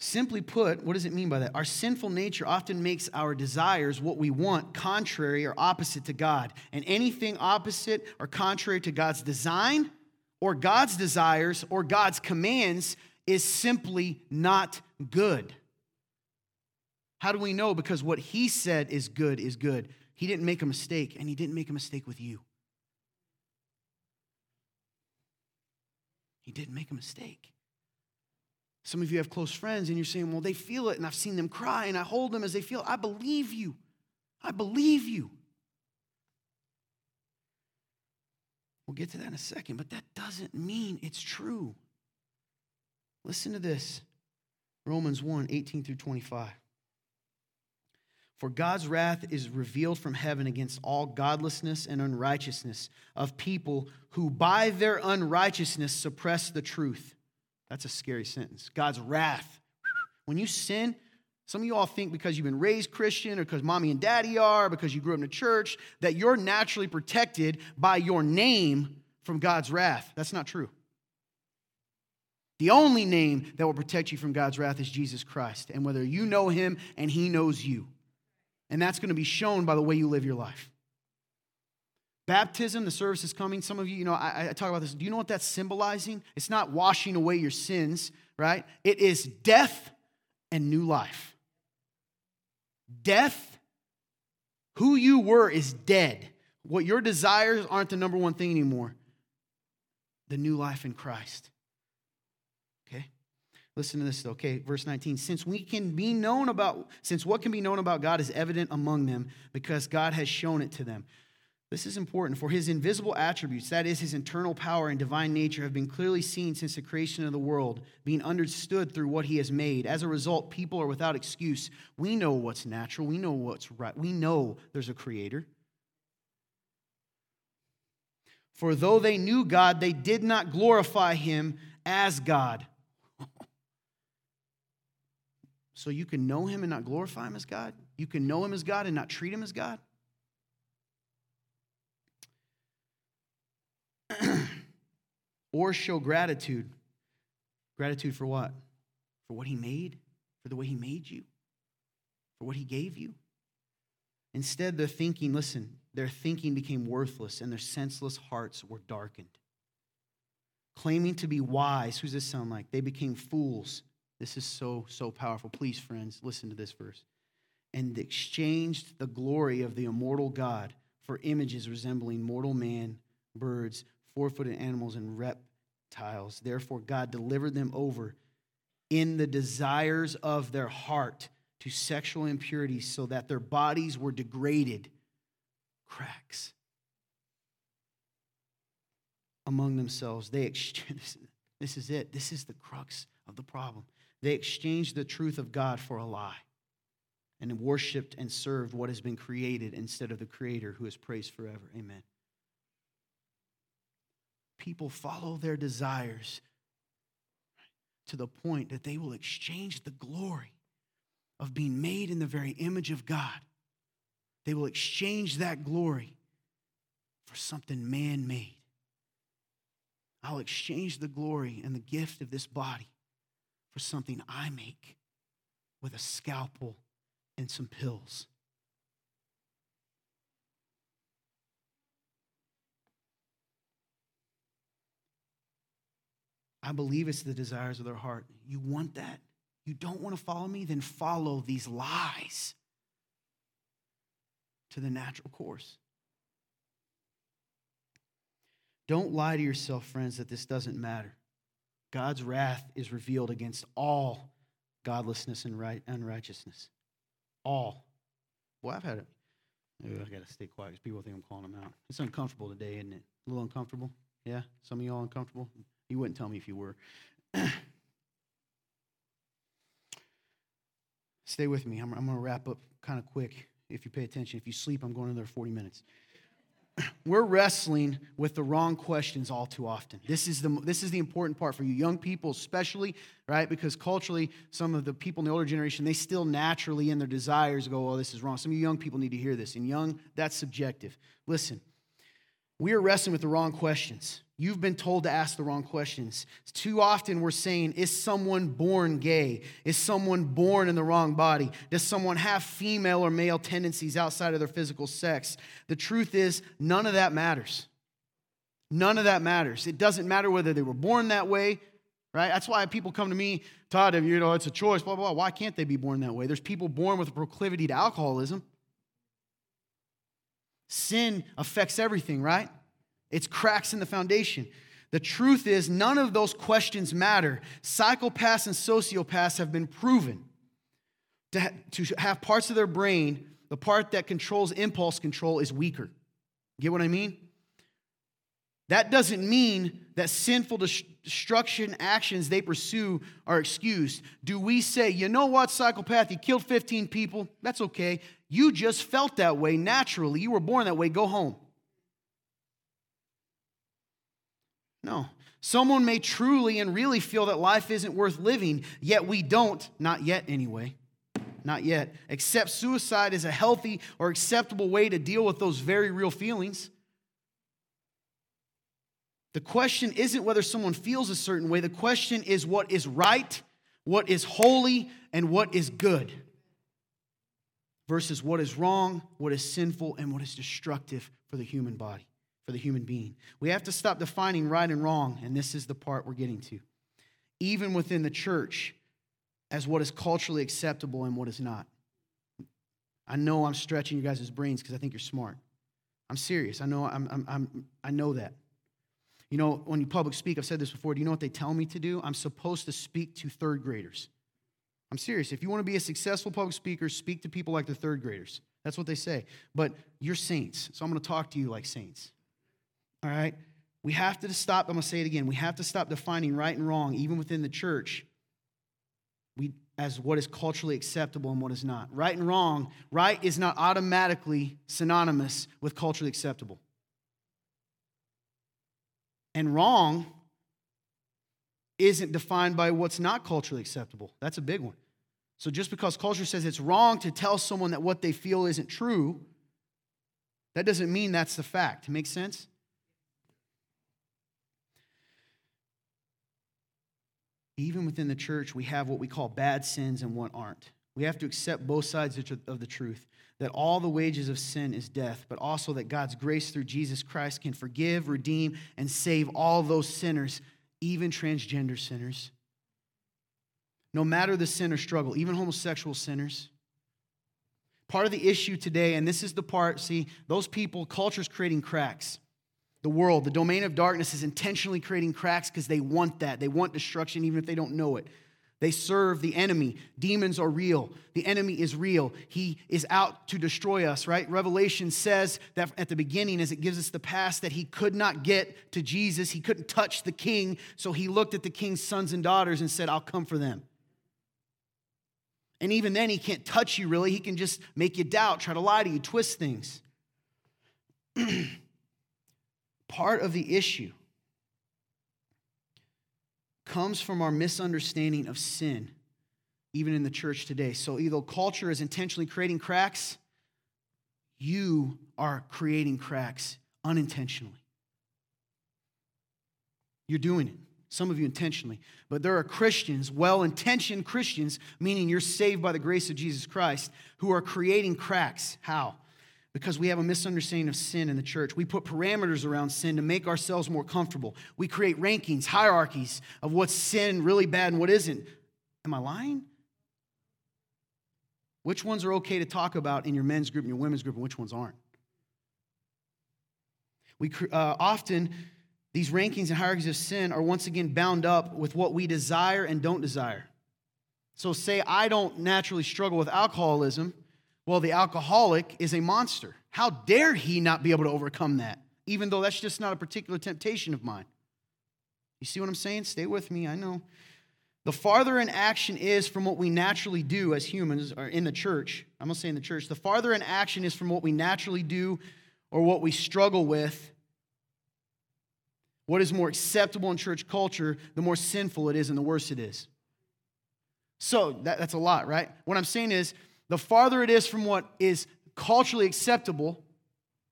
Simply put, what does it mean by that? Our sinful nature often makes our desires, what we want, contrary or opposite to God. And anything opposite or contrary to God's design or God's desires or God's commands is simply not good. How do we know? Because what He said is good is good. He didn't make a mistake, and He didn't make a mistake with you. He didn't make a mistake. Some of you have close friends and you're saying, well, they feel it and I've seen them cry and I hold them as they feel. I believe you. I believe you. We'll get to that in a second, but that doesn't mean it's true. Listen to this Romans 1 18 through 25. For God's wrath is revealed from heaven against all godlessness and unrighteousness of people who by their unrighteousness suppress the truth. That's a scary sentence. God's wrath. When you sin, some of you all think because you've been raised Christian or because mommy and daddy are, because you grew up in a church, that you're naturally protected by your name from God's wrath. That's not true. The only name that will protect you from God's wrath is Jesus Christ, and whether you know him and he knows you. And that's going to be shown by the way you live your life. Baptism, the service is coming. Some of you, you know, I, I, talk about this. Do you know what that's symbolizing? It's not washing away your sins, right? It is death and new life. Death, who you were, is dead. What your desires aren't the number one thing anymore. The new life in Christ. Okay? Listen to this. Okay, verse 19. Since we can be known about, since what can be known about God is evident among them because God has shown it to them. This is important. For his invisible attributes, that is, his internal power and divine nature, have been clearly seen since the creation of the world, being understood through what he has made. As a result, people are without excuse. We know what's natural, we know what's right, we know there's a creator. For though they knew God, they did not glorify him as God so you can know him and not glorify him as God? You can know him as God and not treat him as God? or show gratitude. Gratitude for what? For what he made? For the way he made you? For what he gave you? Instead, their thinking, listen, their thinking became worthless and their senseless hearts were darkened. Claiming to be wise, who's this sound like? They became fools this is so, so powerful. Please, friends, listen to this verse. And exchanged the glory of the immortal God for images resembling mortal man, birds, four footed animals, and reptiles. Therefore, God delivered them over in the desires of their heart to sexual impurity so that their bodies were degraded. Cracks among themselves. They exchanged. This is it. This is the crux of the problem. They exchanged the truth of God for a lie and worshiped and served what has been created instead of the Creator who is praised forever. Amen. People follow their desires to the point that they will exchange the glory of being made in the very image of God. They will exchange that glory for something man made. I'll exchange the glory and the gift of this body for something I make with a scalpel and some pills. I believe it's the desires of their heart. You want that? You don't want to follow me? Then follow these lies to the natural course. Don't lie to yourself, friends, that this doesn't matter. God's wrath is revealed against all godlessness and right, unrighteousness. All. Well, I've had it. I got to stay quiet because people think I'm calling them out. It's uncomfortable today, isn't it? A little uncomfortable? Yeah? Some of y'all uncomfortable? You wouldn't tell me if you were. stay with me. I'm, I'm going to wrap up kind of quick if you pay attention. If you sleep, I'm going another 40 minutes we're wrestling with the wrong questions all too often. This is the this is the important part for you young people especially, right? Because culturally some of the people in the older generation they still naturally in their desires go, "Oh, this is wrong." Some of you young people need to hear this. And young, that's subjective. Listen. We are wrestling with the wrong questions. You've been told to ask the wrong questions. Too often we're saying, Is someone born gay? Is someone born in the wrong body? Does someone have female or male tendencies outside of their physical sex? The truth is, none of that matters. None of that matters. It doesn't matter whether they were born that way, right? That's why people come to me, Todd, you know, it's a choice, blah, blah, blah. Why can't they be born that way? There's people born with a proclivity to alcoholism. Sin affects everything, right? It's cracks in the foundation. The truth is, none of those questions matter. Psychopaths and sociopaths have been proven to, ha- to have parts of their brain, the part that controls impulse control is weaker. Get what I mean? That doesn't mean that sinful destruction actions they pursue are excused. Do we say, you know what, psychopath, you killed 15 people? That's okay. You just felt that way naturally. You were born that way. Go home. No. Someone may truly and really feel that life isn't worth living, yet we don't, not yet anyway, not yet, accept suicide as a healthy or acceptable way to deal with those very real feelings. The question isn't whether someone feels a certain way, the question is what is right, what is holy, and what is good versus what is wrong, what is sinful, and what is destructive for the human body, for the human being. We have to stop defining right and wrong, and this is the part we're getting to. Even within the church, as what is culturally acceptable and what is not. I know I'm stretching you guys' brains because I think you're smart. I'm serious. I know, I'm, I'm, I'm, I know that. You know, when you public speak, I've said this before, do you know what they tell me to do? I'm supposed to speak to third graders. I'm serious. If you want to be a successful public speaker, speak to people like the third graders. That's what they say. But you're saints, so I'm going to talk to you like saints. All right? We have to stop, I'm going to say it again. We have to stop defining right and wrong, even within the church, we, as what is culturally acceptable and what is not. Right and wrong, right is not automatically synonymous with culturally acceptable. And wrong isn't defined by what's not culturally acceptable. That's a big one. So just because culture says it's wrong to tell someone that what they feel isn't true, that doesn't mean that's the fact. Make sense? Even within the church, we have what we call bad sins and what aren't. We have to accept both sides of the truth that all the wages of sin is death, but also that God's grace through Jesus Christ can forgive, redeem, and save all those sinners, even transgender sinners. No matter the sin or struggle, even homosexual sinners. Part of the issue today, and this is the part, see, those people, culture's creating cracks. The world, the domain of darkness is intentionally creating cracks because they want that. They want destruction even if they don't know it. They serve the enemy. Demons are real. The enemy is real. He is out to destroy us, right? Revelation says that at the beginning, as it gives us the past, that he could not get to Jesus. He couldn't touch the king. So he looked at the king's sons and daughters and said, I'll come for them. And even then, he can't touch you really. He can just make you doubt, try to lie to you, twist things. Part of the issue comes from our misunderstanding of sin, even in the church today. So, either culture is intentionally creating cracks, you are creating cracks unintentionally. You're doing it. Some of you intentionally. But there are Christians, well intentioned Christians, meaning you're saved by the grace of Jesus Christ, who are creating cracks. How? Because we have a misunderstanding of sin in the church. We put parameters around sin to make ourselves more comfortable. We create rankings, hierarchies of what's sin really bad and what isn't. Am I lying? Which ones are okay to talk about in your men's group and your women's group, and which ones aren't? We uh, often these rankings and hierarchies of sin are once again bound up with what we desire and don't desire. So, say I don't naturally struggle with alcoholism well, the alcoholic is a monster. How dare he not be able to overcome that, even though that's just not a particular temptation of mine? You see what I'm saying? Stay with me, I know. The farther an action is from what we naturally do as humans or in the church, I'm to say in the church, the farther an action is from what we naturally do or what we struggle with, what is more acceptable in church culture, the more sinful it is and the worse it is. So that, that's a lot, right? What I'm saying is, the farther it is from what is culturally acceptable,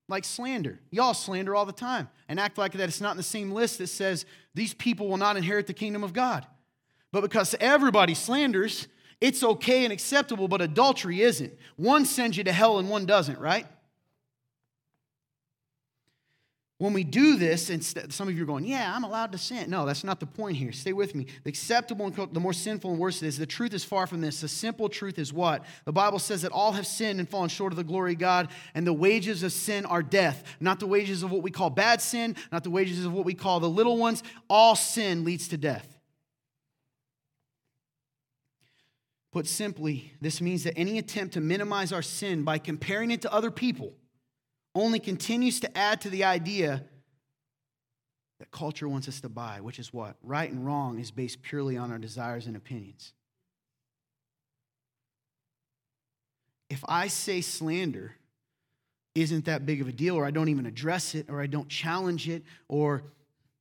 like slander. Y'all slander all the time and act like that it's not in the same list that says these people will not inherit the kingdom of God. But because everybody slanders, it's okay and acceptable, but adultery isn't. One sends you to hell and one doesn't, right? When we do this, and some of you are going, Yeah, I'm allowed to sin. No, that's not the point here. Stay with me. The acceptable and the more sinful and worse it is, the truth is far from this. The simple truth is what? The Bible says that all have sinned and fallen short of the glory of God, and the wages of sin are death. Not the wages of what we call bad sin, not the wages of what we call the little ones. All sin leads to death. Put simply, this means that any attempt to minimize our sin by comparing it to other people only continues to add to the idea that culture wants us to buy, which is what? Right and wrong is based purely on our desires and opinions. If I say slander isn't that big of a deal, or I don't even address it, or I don't challenge it, or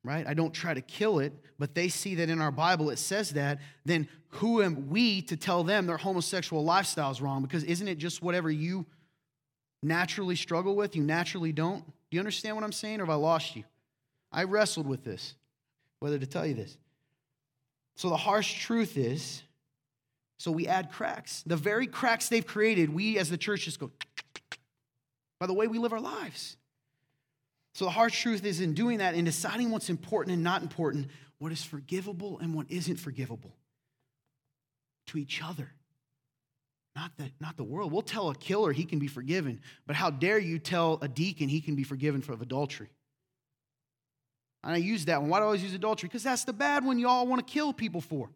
right? I don't try to kill it, but they see that in our Bible it says that, then who am we to tell them their homosexual lifestyle is wrong? Because isn't it just whatever you naturally struggle with, you naturally don't? Do you understand what I'm saying, or have I lost you? I wrestled with this, whether to tell you this. So the harsh truth is, so we add cracks. The very cracks they've created, we as the church just go by the way we live our lives. So the harsh truth is in doing that, in deciding what's important and not important, what is forgivable and what isn't forgivable to each other. Not the, not the world. We'll tell a killer he can be forgiven, but how dare you tell a deacon he can be forgiven for adultery? And I use that one. Why do I always use adultery? Because that's the bad one you all want to kill people for.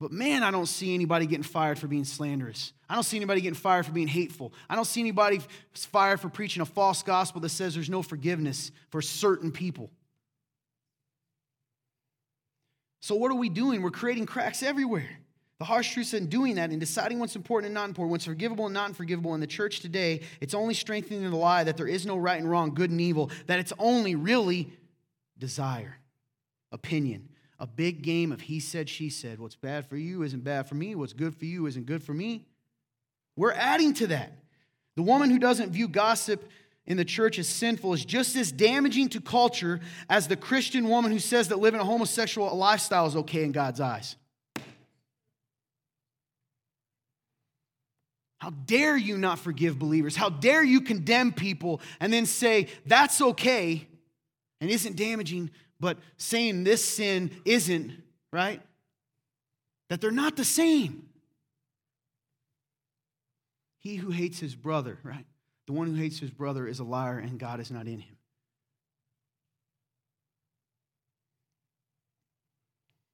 But man, I don't see anybody getting fired for being slanderous. I don't see anybody getting fired for being hateful. I don't see anybody fired for preaching a false gospel that says there's no forgiveness for certain people. So, what are we doing? We're creating cracks everywhere. The harsh truth in doing that and deciding what's important and not important, what's forgivable and not forgivable in the church today, it's only strengthening the lie that there is no right and wrong, good and evil, that it's only really desire, opinion, a big game of he said, she said. What's bad for you isn't bad for me. What's good for you isn't good for me. We're adding to that. The woman who doesn't view gossip in the church is sinful is just as damaging to culture as the Christian woman who says that living a homosexual lifestyle is okay in God's eyes. How dare you not forgive believers? How dare you condemn people and then say that's okay and isn't damaging but saying this sin isn't, right? That they're not the same. He who hates his brother, right? The one who hates his brother is a liar and God is not in him.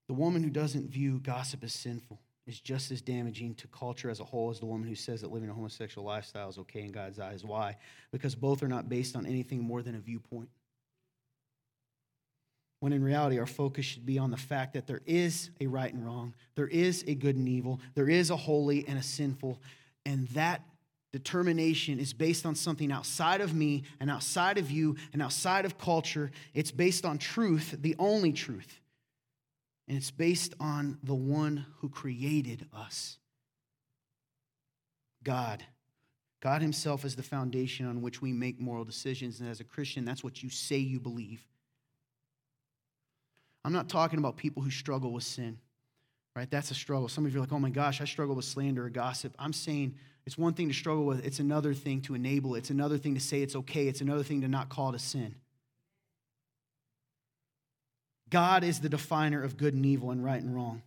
The woman who doesn't view gossip as sinful is just as damaging to culture as a whole as the woman who says that living a homosexual lifestyle is okay in God's eyes. Why? Because both are not based on anything more than a viewpoint when in reality our focus should be on the fact that there is a right and wrong, there is a good and evil, there is a holy and a sinful, and that determination is based on something outside of me and outside of you and outside of culture. It's based on truth, the only truth. And it's based on the one who created us God. God Himself is the foundation on which we make moral decisions. And as a Christian, that's what you say you believe. I'm not talking about people who struggle with sin, right? That's a struggle. Some of you are like, oh my gosh, I struggle with slander or gossip. I'm saying it's one thing to struggle with, it's another thing to enable. It's another thing to say it's okay. It's another thing to not call it a sin. God is the definer of good and evil and right and wrong.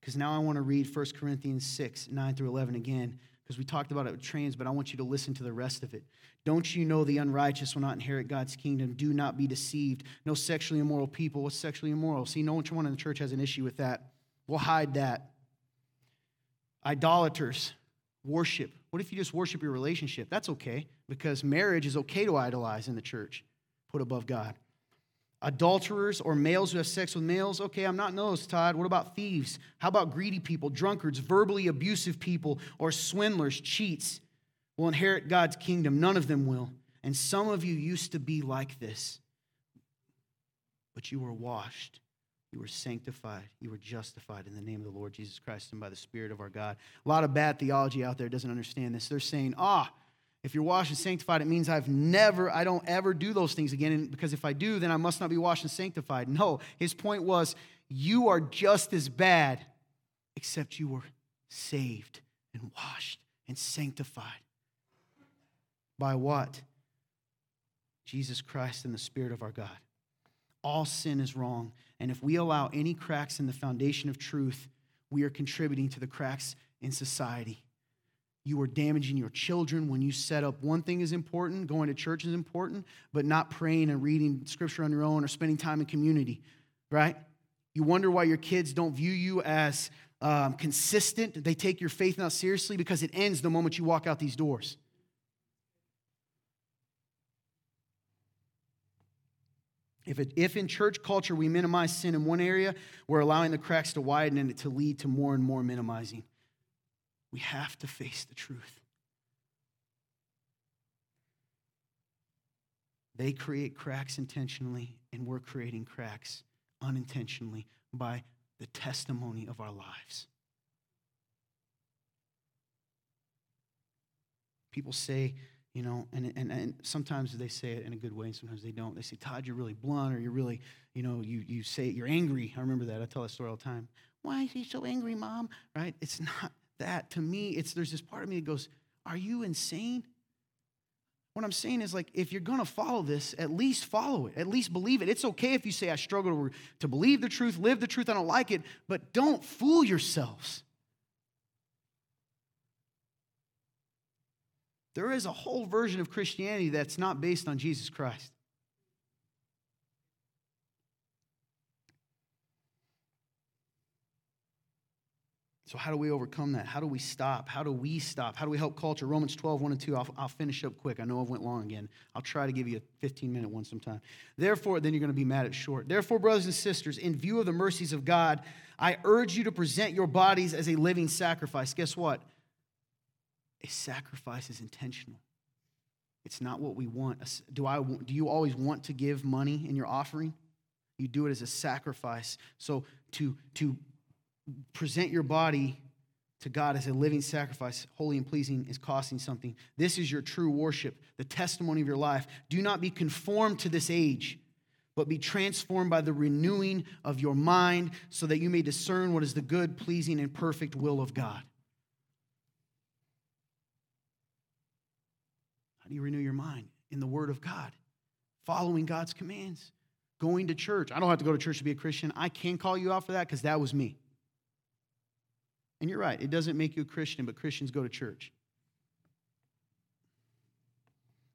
Because now I want to read 1 Corinthians 6, 9 through 11 again, because we talked about it with trains, but I want you to listen to the rest of it. Don't you know the unrighteous will not inherit God's kingdom? Do not be deceived. No sexually immoral people. What's sexually immoral? See, no one in the church has an issue with that. We'll hide that. Idolaters, worship. What if you just worship your relationship? That's okay, because marriage is okay to idolize in the church, put above God. Adulterers or males who have sex with males, okay, I'm not in those, Todd. What about thieves? How about greedy people, drunkards, verbally abusive people, or swindlers, cheats? will inherit God's kingdom. None of them will. And some of you used to be like this, but you were washed. You were sanctified. You were justified in the name of the Lord Jesus Christ and by the Spirit of our God. A lot of bad theology out there doesn't understand this. They're saying, ah, if you're washed and sanctified, it means I've never, I don't ever do those things again. And because if I do, then I must not be washed and sanctified. No, his point was, you are just as bad, except you were saved and washed and sanctified. By what? Jesus Christ and the Spirit of our God. All sin is wrong. And if we allow any cracks in the foundation of truth, we are contributing to the cracks in society. You are damaging your children when you set up one thing is important, going to church is important, but not praying and reading scripture on your own or spending time in community, right? You wonder why your kids don't view you as um, consistent. They take your faith not seriously because it ends the moment you walk out these doors. If, it, if in church culture we minimize sin in one area, we're allowing the cracks to widen and to lead to more and more minimizing. We have to face the truth. They create cracks intentionally, and we're creating cracks unintentionally by the testimony of our lives. People say, you know, and, and, and sometimes they say it in a good way, and sometimes they don't. They say, Todd, you're really blunt, or you're really, you know, you, you say it, you're angry. I remember that. I tell that story all the time. Why is he so angry, mom? Right? It's not that. To me, it's there's this part of me that goes, Are you insane? What I'm saying is, like, if you're to follow this, at least follow it. At least believe it. It's okay if you say, I struggle to believe the truth, live the truth, I don't like it, but don't fool yourselves. There is a whole version of Christianity that's not based on Jesus Christ. So, how do we overcome that? How do we stop? How do we stop? How do we help culture? Romans 12, 1 and 2. I'll, I'll finish up quick. I know I've went long again. I'll try to give you a 15 minute one sometime. Therefore, then you're going to be mad at short. Therefore, brothers and sisters, in view of the mercies of God, I urge you to present your bodies as a living sacrifice. Guess what? A sacrifice is intentional. It's not what we want. Do, I, do you always want to give money in your offering? You do it as a sacrifice. So to, to present your body to God as a living sacrifice, holy and pleasing, is costing something. This is your true worship, the testimony of your life. Do not be conformed to this age, but be transformed by the renewing of your mind so that you may discern what is the good, pleasing, and perfect will of God. You renew your mind? In the Word of God, following God's commands, going to church. I don't have to go to church to be a Christian. I can call you out for that because that was me. And you're right, it doesn't make you a Christian, but Christians go to church.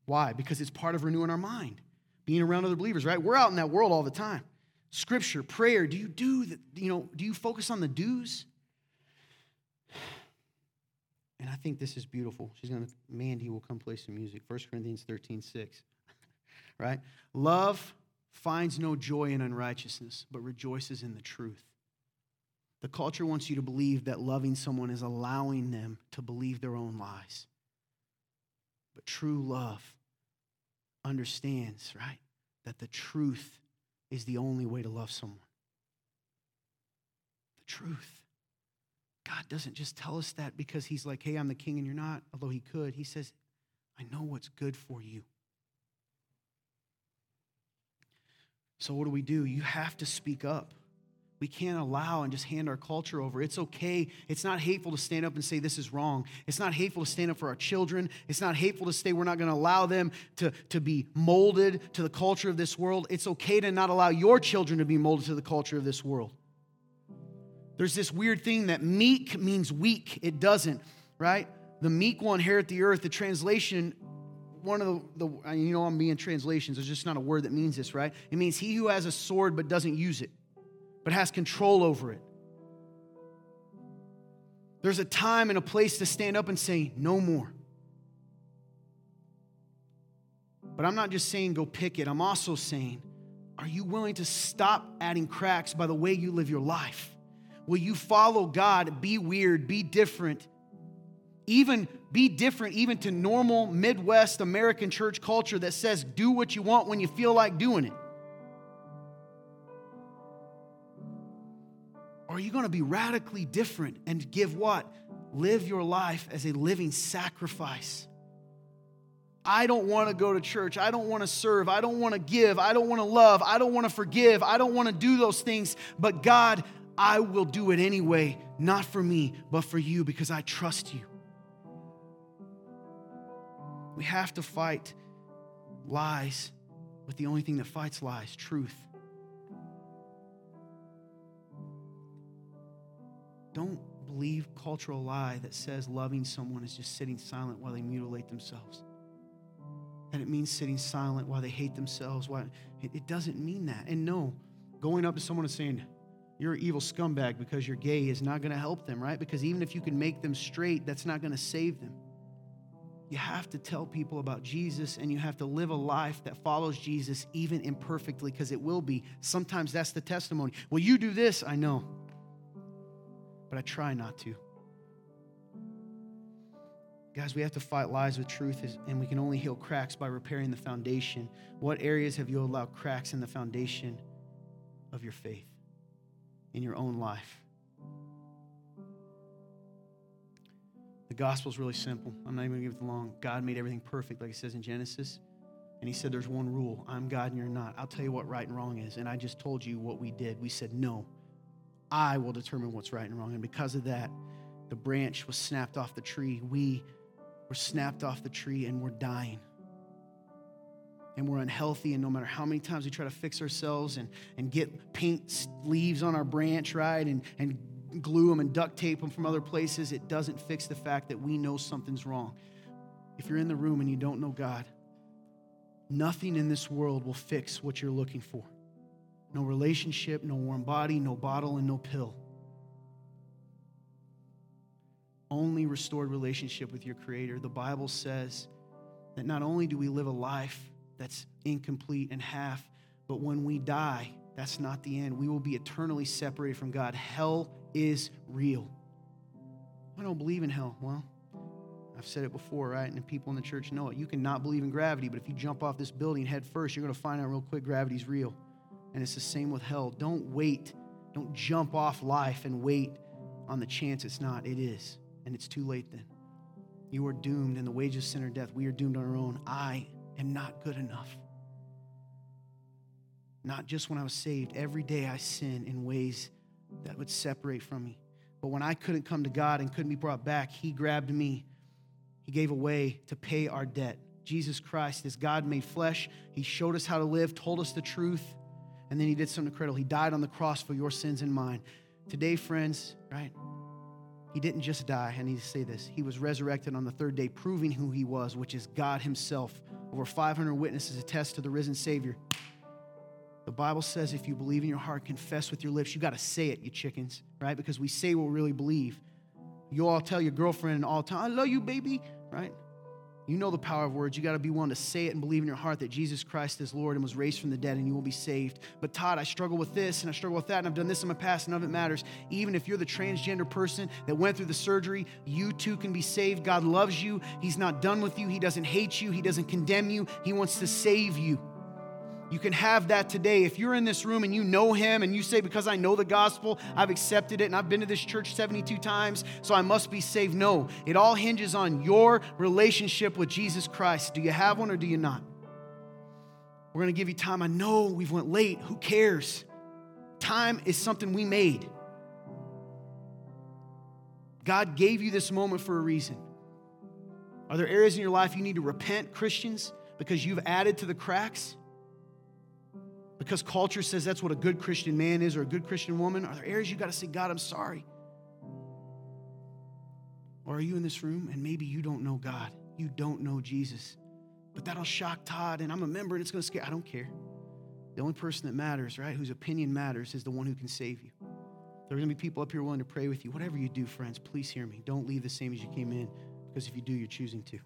Why? Because it's part of renewing our mind, being around other believers, right? We're out in that world all the time. Scripture, prayer, do you do the, you know, do you focus on the do's? And I think this is beautiful. She's gonna, Mandy will come play some music. 1 Corinthians 13, 6. right? Love finds no joy in unrighteousness, but rejoices in the truth. The culture wants you to believe that loving someone is allowing them to believe their own lies. But true love understands, right, that the truth is the only way to love someone. The truth. God doesn't just tell us that because He's like, hey, I'm the king and you're not, although He could. He says, I know what's good for you. So, what do we do? You have to speak up we can't allow and just hand our culture over. It's okay. It's not hateful to stand up and say this is wrong. It's not hateful to stand up for our children. It's not hateful to say we're not going to allow them to, to be molded to the culture of this world. It's okay to not allow your children to be molded to the culture of this world. There's this weird thing that meek means weak. It doesn't, right? The meek will inherit the earth. The translation one of the, the, you know i'm being translations there's just not a word that means this right it means he who has a sword but doesn't use it but has control over it. There's a time and a place to stand up and say, no more. But I'm not just saying go pick it. I'm also saying, are you willing to stop adding cracks by the way you live your life? Will you follow God, be weird, be different, even be different, even to normal Midwest American church culture that says do what you want when you feel like doing it? are you going to be radically different and give what? Live your life as a living sacrifice. I don't want to go to church. I don't want to serve. I don't want to give. I don't want to love. I don't want to forgive. I don't want to do those things. But God, I will do it anyway, not for me, but for you because I trust you. We have to fight lies with the only thing that fights lies truth. Don't believe cultural lie that says loving someone is just sitting silent while they mutilate themselves. That it means sitting silent while they hate themselves. Why it doesn't mean that. And no, going up to someone and saying, you're an evil scumbag because you're gay is not going to help them, right? Because even if you can make them straight, that's not going to save them. you have to tell people about Jesus and you have to live a life that follows Jesus even imperfectly because it will be. Sometimes that's the testimony. Well, you do this, I know, but I try not to. Guys, we have to fight lies with truth, and we can only heal cracks by repairing the foundation. What areas have you allowed cracks in the foundation of your faith, in your own life? The gospel is really simple. I'm not even going to give it long. God made everything perfect, like it says in Genesis. And he said, There's one rule I'm God and you're not. I'll tell you what right and wrong is. And I just told you what we did. We said, No, I will determine what's right and wrong. And because of that, the branch was snapped off the tree. We were snapped off the tree and we're dying. And we're unhealthy. And no matter how many times we try to fix ourselves and, and get paint leaves on our branch, right? And, and glue them and duct tape them from other places, it doesn't fix the fact that we know something's wrong. If you're in the room and you don't know God, nothing in this world will fix what you're looking for. No relationship, no warm body, no bottle, and no pill. only restored relationship with your Creator. The Bible says that not only do we live a life that's incomplete and half, but when we die, that's not the end. We will be eternally separated from God. Hell is real. I don't believe in hell. Well, I've said it before, right? And people in the church know it. You can not believe in gravity, but if you jump off this building head first, you're going to find out real quick gravity's real. And it's the same with hell. Don't wait. Don't jump off life and wait on the chance it's not. It is and it's too late then. You are doomed, and the wages of sin are death. We are doomed on our own. I am not good enough. Not just when I was saved. Every day I sin in ways that would separate from me. But when I couldn't come to God and couldn't be brought back, He grabbed me. He gave a way to pay our debt. Jesus Christ is God made flesh. He showed us how to live, told us the truth, and then He did something incredible. He died on the cross for your sins and mine. Today, friends, right? He didn't just die. I need to say this. He was resurrected on the third day, proving who he was, which is God himself. Over 500 witnesses attest to the risen Savior. The Bible says if you believe in your heart, confess with your lips, you got to say it, you chickens, right? Because we say what we really believe. You all tell your girlfriend all the time, I love you, baby, right? You know the power of words. You got to be willing to say it and believe in your heart that Jesus Christ is Lord and was raised from the dead and you will be saved. But Todd, I struggle with this and I struggle with that and I've done this in my past none of it matters. Even if you're the transgender person that went through the surgery, you too can be saved. God loves you. He's not done with you. He doesn't hate you. He doesn't condemn you. He wants to save you. You can have that today. If you're in this room and you know him and you say, Because I know the gospel, I've accepted it and I've been to this church 72 times, so I must be saved. No, it all hinges on your relationship with Jesus Christ. Do you have one or do you not? We're going to give you time. I know we've went late. Who cares? Time is something we made. God gave you this moment for a reason. Are there areas in your life you need to repent, Christians, because you've added to the cracks? Because culture says that's what a good Christian man is or a good Christian woman? Are there areas you got to say, God, I'm sorry? Or are you in this room and maybe you don't know God? You don't know Jesus. But that'll shock Todd, and I'm a member and it's going to scare. I don't care. The only person that matters, right, whose opinion matters, is the one who can save you. There are going to be people up here willing to pray with you. Whatever you do, friends, please hear me. Don't leave the same as you came in, because if you do, you're choosing to.